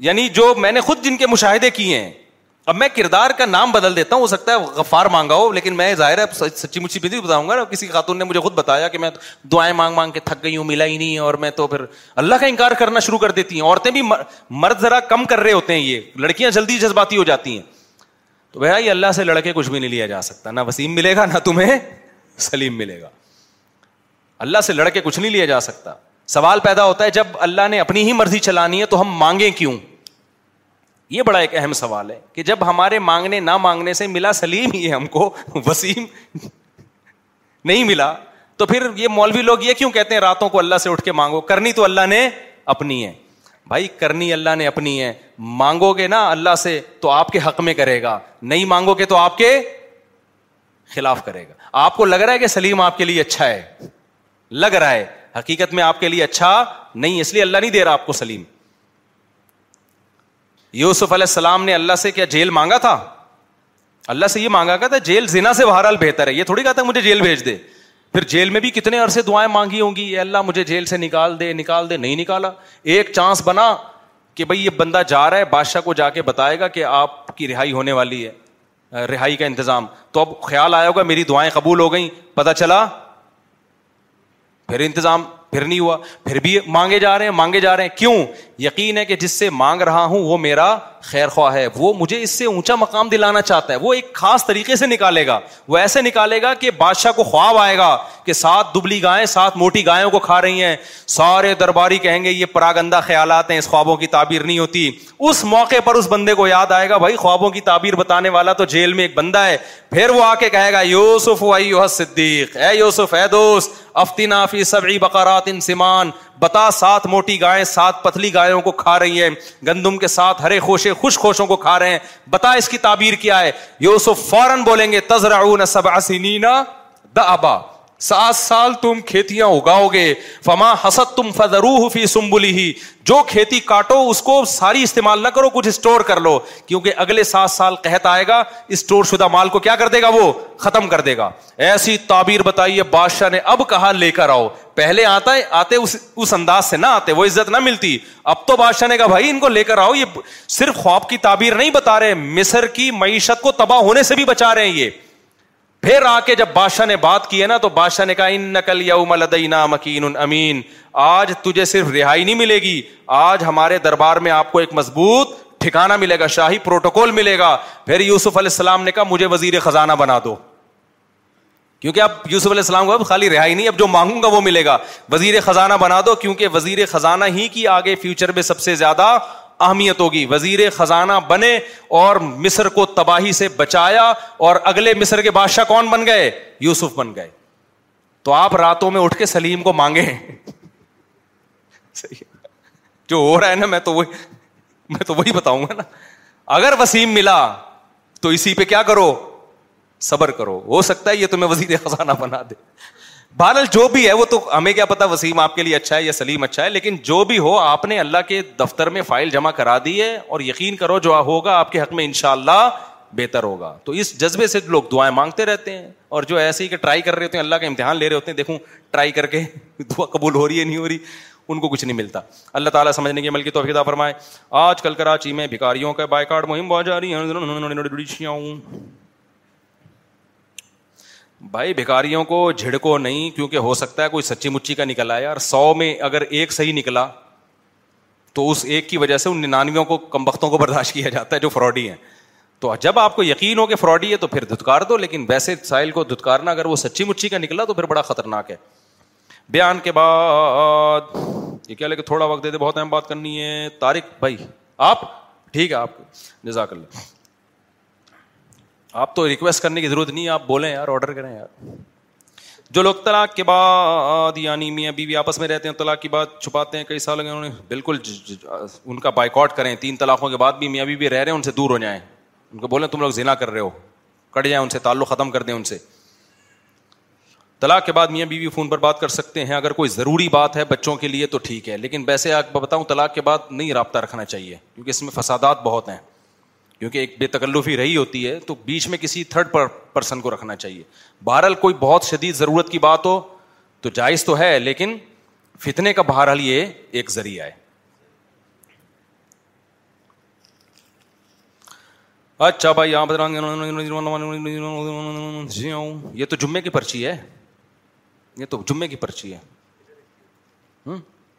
یعنی جو میں نے خود جن کے مشاہدے کیے ہیں اب میں کردار کا نام بدل دیتا ہوں ہو سکتا ہے غفار مانگا ہو لیکن میں ظاہر ہے سچی مچی بھی نہیں بتاؤں گا کسی خاتون نے مجھے خود بتایا کہ میں دعائیں مانگ مانگ کے تھک گئی ہوں ملا ہی نہیں اور میں تو پھر اللہ کا انکار کرنا شروع کر دیتی ہیں عورتیں بھی مرد ذرا کم کر رہے ہوتے ہیں یہ لڑکیاں جلدی جذباتی ہو جاتی ہیں تو یہ اللہ سے لڑکے کچھ بھی نہیں لیا جا سکتا نہ وسیم ملے گا نہ تمہیں سلیم ملے گا اللہ سے لڑکے کچھ نہیں لیا جا سکتا سوال پیدا ہوتا ہے جب اللہ نے اپنی ہی مرضی چلانی ہے تو ہم مانگیں کیوں یہ بڑا ایک اہم سوال ہے کہ جب ہمارے مانگنے نہ مانگنے سے ملا سلیم یہ ہم کو وسیم نہیں ملا تو پھر یہ مولوی لوگ یہ کیوں کہتے ہیں راتوں کو اللہ سے اٹھ کے مانگو کرنی تو اللہ نے اپنی ہے بھائی کرنی اللہ نے اپنی ہے مانگو گے نا اللہ سے تو آپ کے حق میں کرے گا نہیں مانگو گے تو آپ کے خلاف کرے گا آپ کو لگ رہا ہے کہ سلیم آپ کے لیے اچھا ہے لگ رہا ہے حقیقت میں آپ کے لیے اچھا نہیں اس لیے اللہ نہیں دے رہا آپ کو سلیم یوسف علیہ السلام نے اللہ سے کیا جیل مانگا تھا اللہ سے یہ مانگا کیا تھا جیل زنا سے بہرحال بہتر ہے یہ تھوڑی مجھے جیل بھیج دے پھر جیل میں بھی کتنے عرصے دعائیں مانگی ہوں گی اللہ مجھے جیل سے نکال دے نکال دے نہیں نکالا ایک چانس بنا کہ بھائی یہ بندہ جا رہا ہے بادشاہ کو جا کے بتائے گا کہ آپ کی رہائی ہونے والی ہے رہائی کا انتظام تو اب خیال آیا ہوگا میری دعائیں قبول ہو گئیں پتا چلا پھر انتظام پھر نہیں ہوا پھر بھی مانگے جا رہے ہیں مانگے جا رہے ہیں کیوں یقین ہے کہ جس سے مانگ رہا ہوں وہ میرا خیر خواہ ہے وہ مجھے اس سے اونچا مقام دلانا چاہتا ہے وہ ایک خاص طریقے سے نکالے گا وہ ایسے نکالے گا کہ بادشاہ کو خواب آئے گا کہ سات دبلی گائیں سات موٹی گائےوں کو کھا رہی ہیں سارے درباری کہیں گے یہ پراگندہ خیالات ہیں اس خوابوں کی تعبیر نہیں ہوتی اس موقع پر اس بندے کو یاد آئے گا بھائی خوابوں کی تعبیر بتانے والا تو جیل میں ایک بندہ ہے پھر وہ آ کے کہے گا یوسف صدیق اے اے یوسف دوست افتی نافی افتینافی بقرات ان سمان بتا سات موٹی گائیں سات پتلی گایوں کو کھا رہی ہیں گندم کے ساتھ ہرے خوشے خوش خوشوں کو کھا رہے ہیں بتا اس کی تعبیر کیا ہے یوسف فوراً بولیں گے تزرعون سبع سب دا سات سال تم کھیتیاں اگاؤ گے فما حسد تم فی سمبلی ہی جو کھیتی کاٹو اس کو ساری استعمال نہ کرو کچھ اسٹور کر لو کیونکہ اگلے سات سال قحط آئے گا اسٹور شدہ مال کو کیا کر دے گا وہ ختم کر دے گا ایسی تعبیر بتائیے بادشاہ نے اب کہا لے کر آؤ پہلے آتا ہے آتے اس اس انداز سے نہ آتے وہ عزت نہ ملتی اب تو بادشاہ نے کہا بھائی ان کو لے کر آؤ یہ صرف خواب کی تعبیر نہیں بتا رہے مصر کی معیشت کو تباہ ہونے سے بھی بچا رہے ہیں یہ پھر آ کے جب بادشاہ نے بات کی ہے نا تو بادشاہ نے کہا ان نقل یا ملے گی آج ہمارے دربار میں آپ کو ایک مضبوط ٹھکانا ملے گا شاہی پروٹوکول ملے گا پھر یوسف علیہ السلام نے کہا مجھے وزیر خزانہ بنا دو کیونکہ اب یوسف علیہ السلام کو خالی رہائی نہیں اب جو مانگوں گا وہ ملے گا وزیر خزانہ بنا دو کیونکہ وزیر خزانہ ہی کی آگے فیوچر میں سب سے زیادہ اہمیت ہوگی وزیر خزانہ بنے اور مصر کو تباہی سے بچایا اور اگلے مصر کے بادشاہ کون بن گئے یوسف بن گئے تو آپ راتوں میں اٹھ کے سلیم کو مانگے جو ہو رہا ہے نا میں تو وہی میں تو وہی بتاؤں گا نا اگر وسیم ملا تو اسی پہ کیا کرو صبر کرو ہو سکتا ہے یہ تمہیں وزیر خزانہ بنا دے بہرحال جو بھی ہے وہ تو ہمیں کیا پتا وسیم آپ کے لیے اچھا ہے یا سلیم اچھا ہے لیکن جو بھی ہو آپ نے اللہ کے دفتر میں فائل جمع کرا دی ہے اور یقین کرو جو ہوگا آپ کے حق میں ان شاء اللہ بہتر ہوگا تو اس جذبے سے لوگ دعائیں مانگتے رہتے ہیں اور جو ایسے ہی کہ ٹرائی کر رہے ہوتے ہیں اللہ کا امتحان لے رہے ہوتے ہیں دیکھوں ٹرائی کر کے دعا قبول ہو رہی ہے نہیں ہو رہی ان کو کچھ نہیں ملتا اللہ تعالیٰ سمجھنے کی عمل کی توفیدہ فرمائے آج کل کراچی میں بھکاریوں کا بائیکاٹ مہم بہت جا رہی ہے بھائی بھکاریوں کو جھڑکو نہیں کیونکہ ہو سکتا ہے کوئی سچی مچی کا نکلا ہے اور سو میں اگر ایک صحیح نکلا تو اس ایک کی وجہ سے ان ننانویوں کو کم وقتوں کو برداشت کیا جاتا ہے جو فراڈی ہے تو جب آپ کو یقین ہو کہ فراڈی ہے تو پھر دھتکار دو لیکن ویسے سائل کو دھتکارنا اگر وہ سچی مچی کا نکلا تو پھر بڑا خطرناک ہے بیان کے بعد یہ کیا لے کہ تھوڑا وقت دے دے بہت اہم بات کرنی ہے تارک بھائی آپ ٹھیک ہے آپ کو جزاک اللہ آپ تو ریکویسٹ کرنے کی ضرورت نہیں آپ بولیں یار آڈر کریں یار جو لوگ طلاق کے بعد یعنی میاں بیوی آپس میں رہتے ہیں طلاق کی بات چھپاتے ہیں کئی سال ہو گئے بالکل ان کا بائیکاٹ کریں تین طلاقوں کے بعد بھی میاں بیوی رہ رہے ہیں ان سے دور ہو جائیں ان کو بولیں تم لوگ زنا کر رہے ہو کٹ جائیں ان سے تعلق ختم کر دیں ان سے طلاق کے بعد میاں بیوی فون پر بات کر سکتے ہیں اگر کوئی ضروری بات ہے بچوں کے لیے تو ٹھیک ہے لیکن ویسے آپ بتاؤں طلاق کے بعد نہیں رابطہ رکھنا چاہیے کیونکہ اس میں فسادات بہت ہیں کیونکہ ایک بے تکلفی رہی ہوتی ہے تو بیچ میں کسی تھرڈ پرسن کو رکھنا چاہیے بہرحال کوئی بہت شدید ضرورت کی بات ہو تو جائز تو ہے لیکن فتنے کا بہرحال یہ ایک ذریعہ ہے اچھا بھائی یہ تو جمعے کی پرچی ہے یہ تو جمعے کی پرچی ہے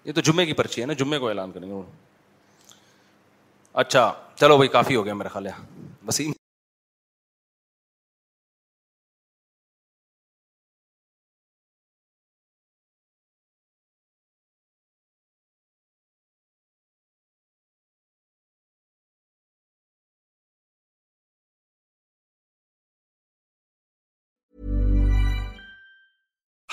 یہ تو جمعے کی پرچی ہے نا جمعے کو اعلان کریں گے اچھا چلو بھائی کافی ہو گیا میرا خیال ہے Wasim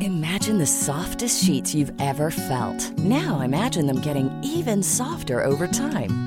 Imagine the softest sheets you've ever felt. Now imagine them getting even softer over time.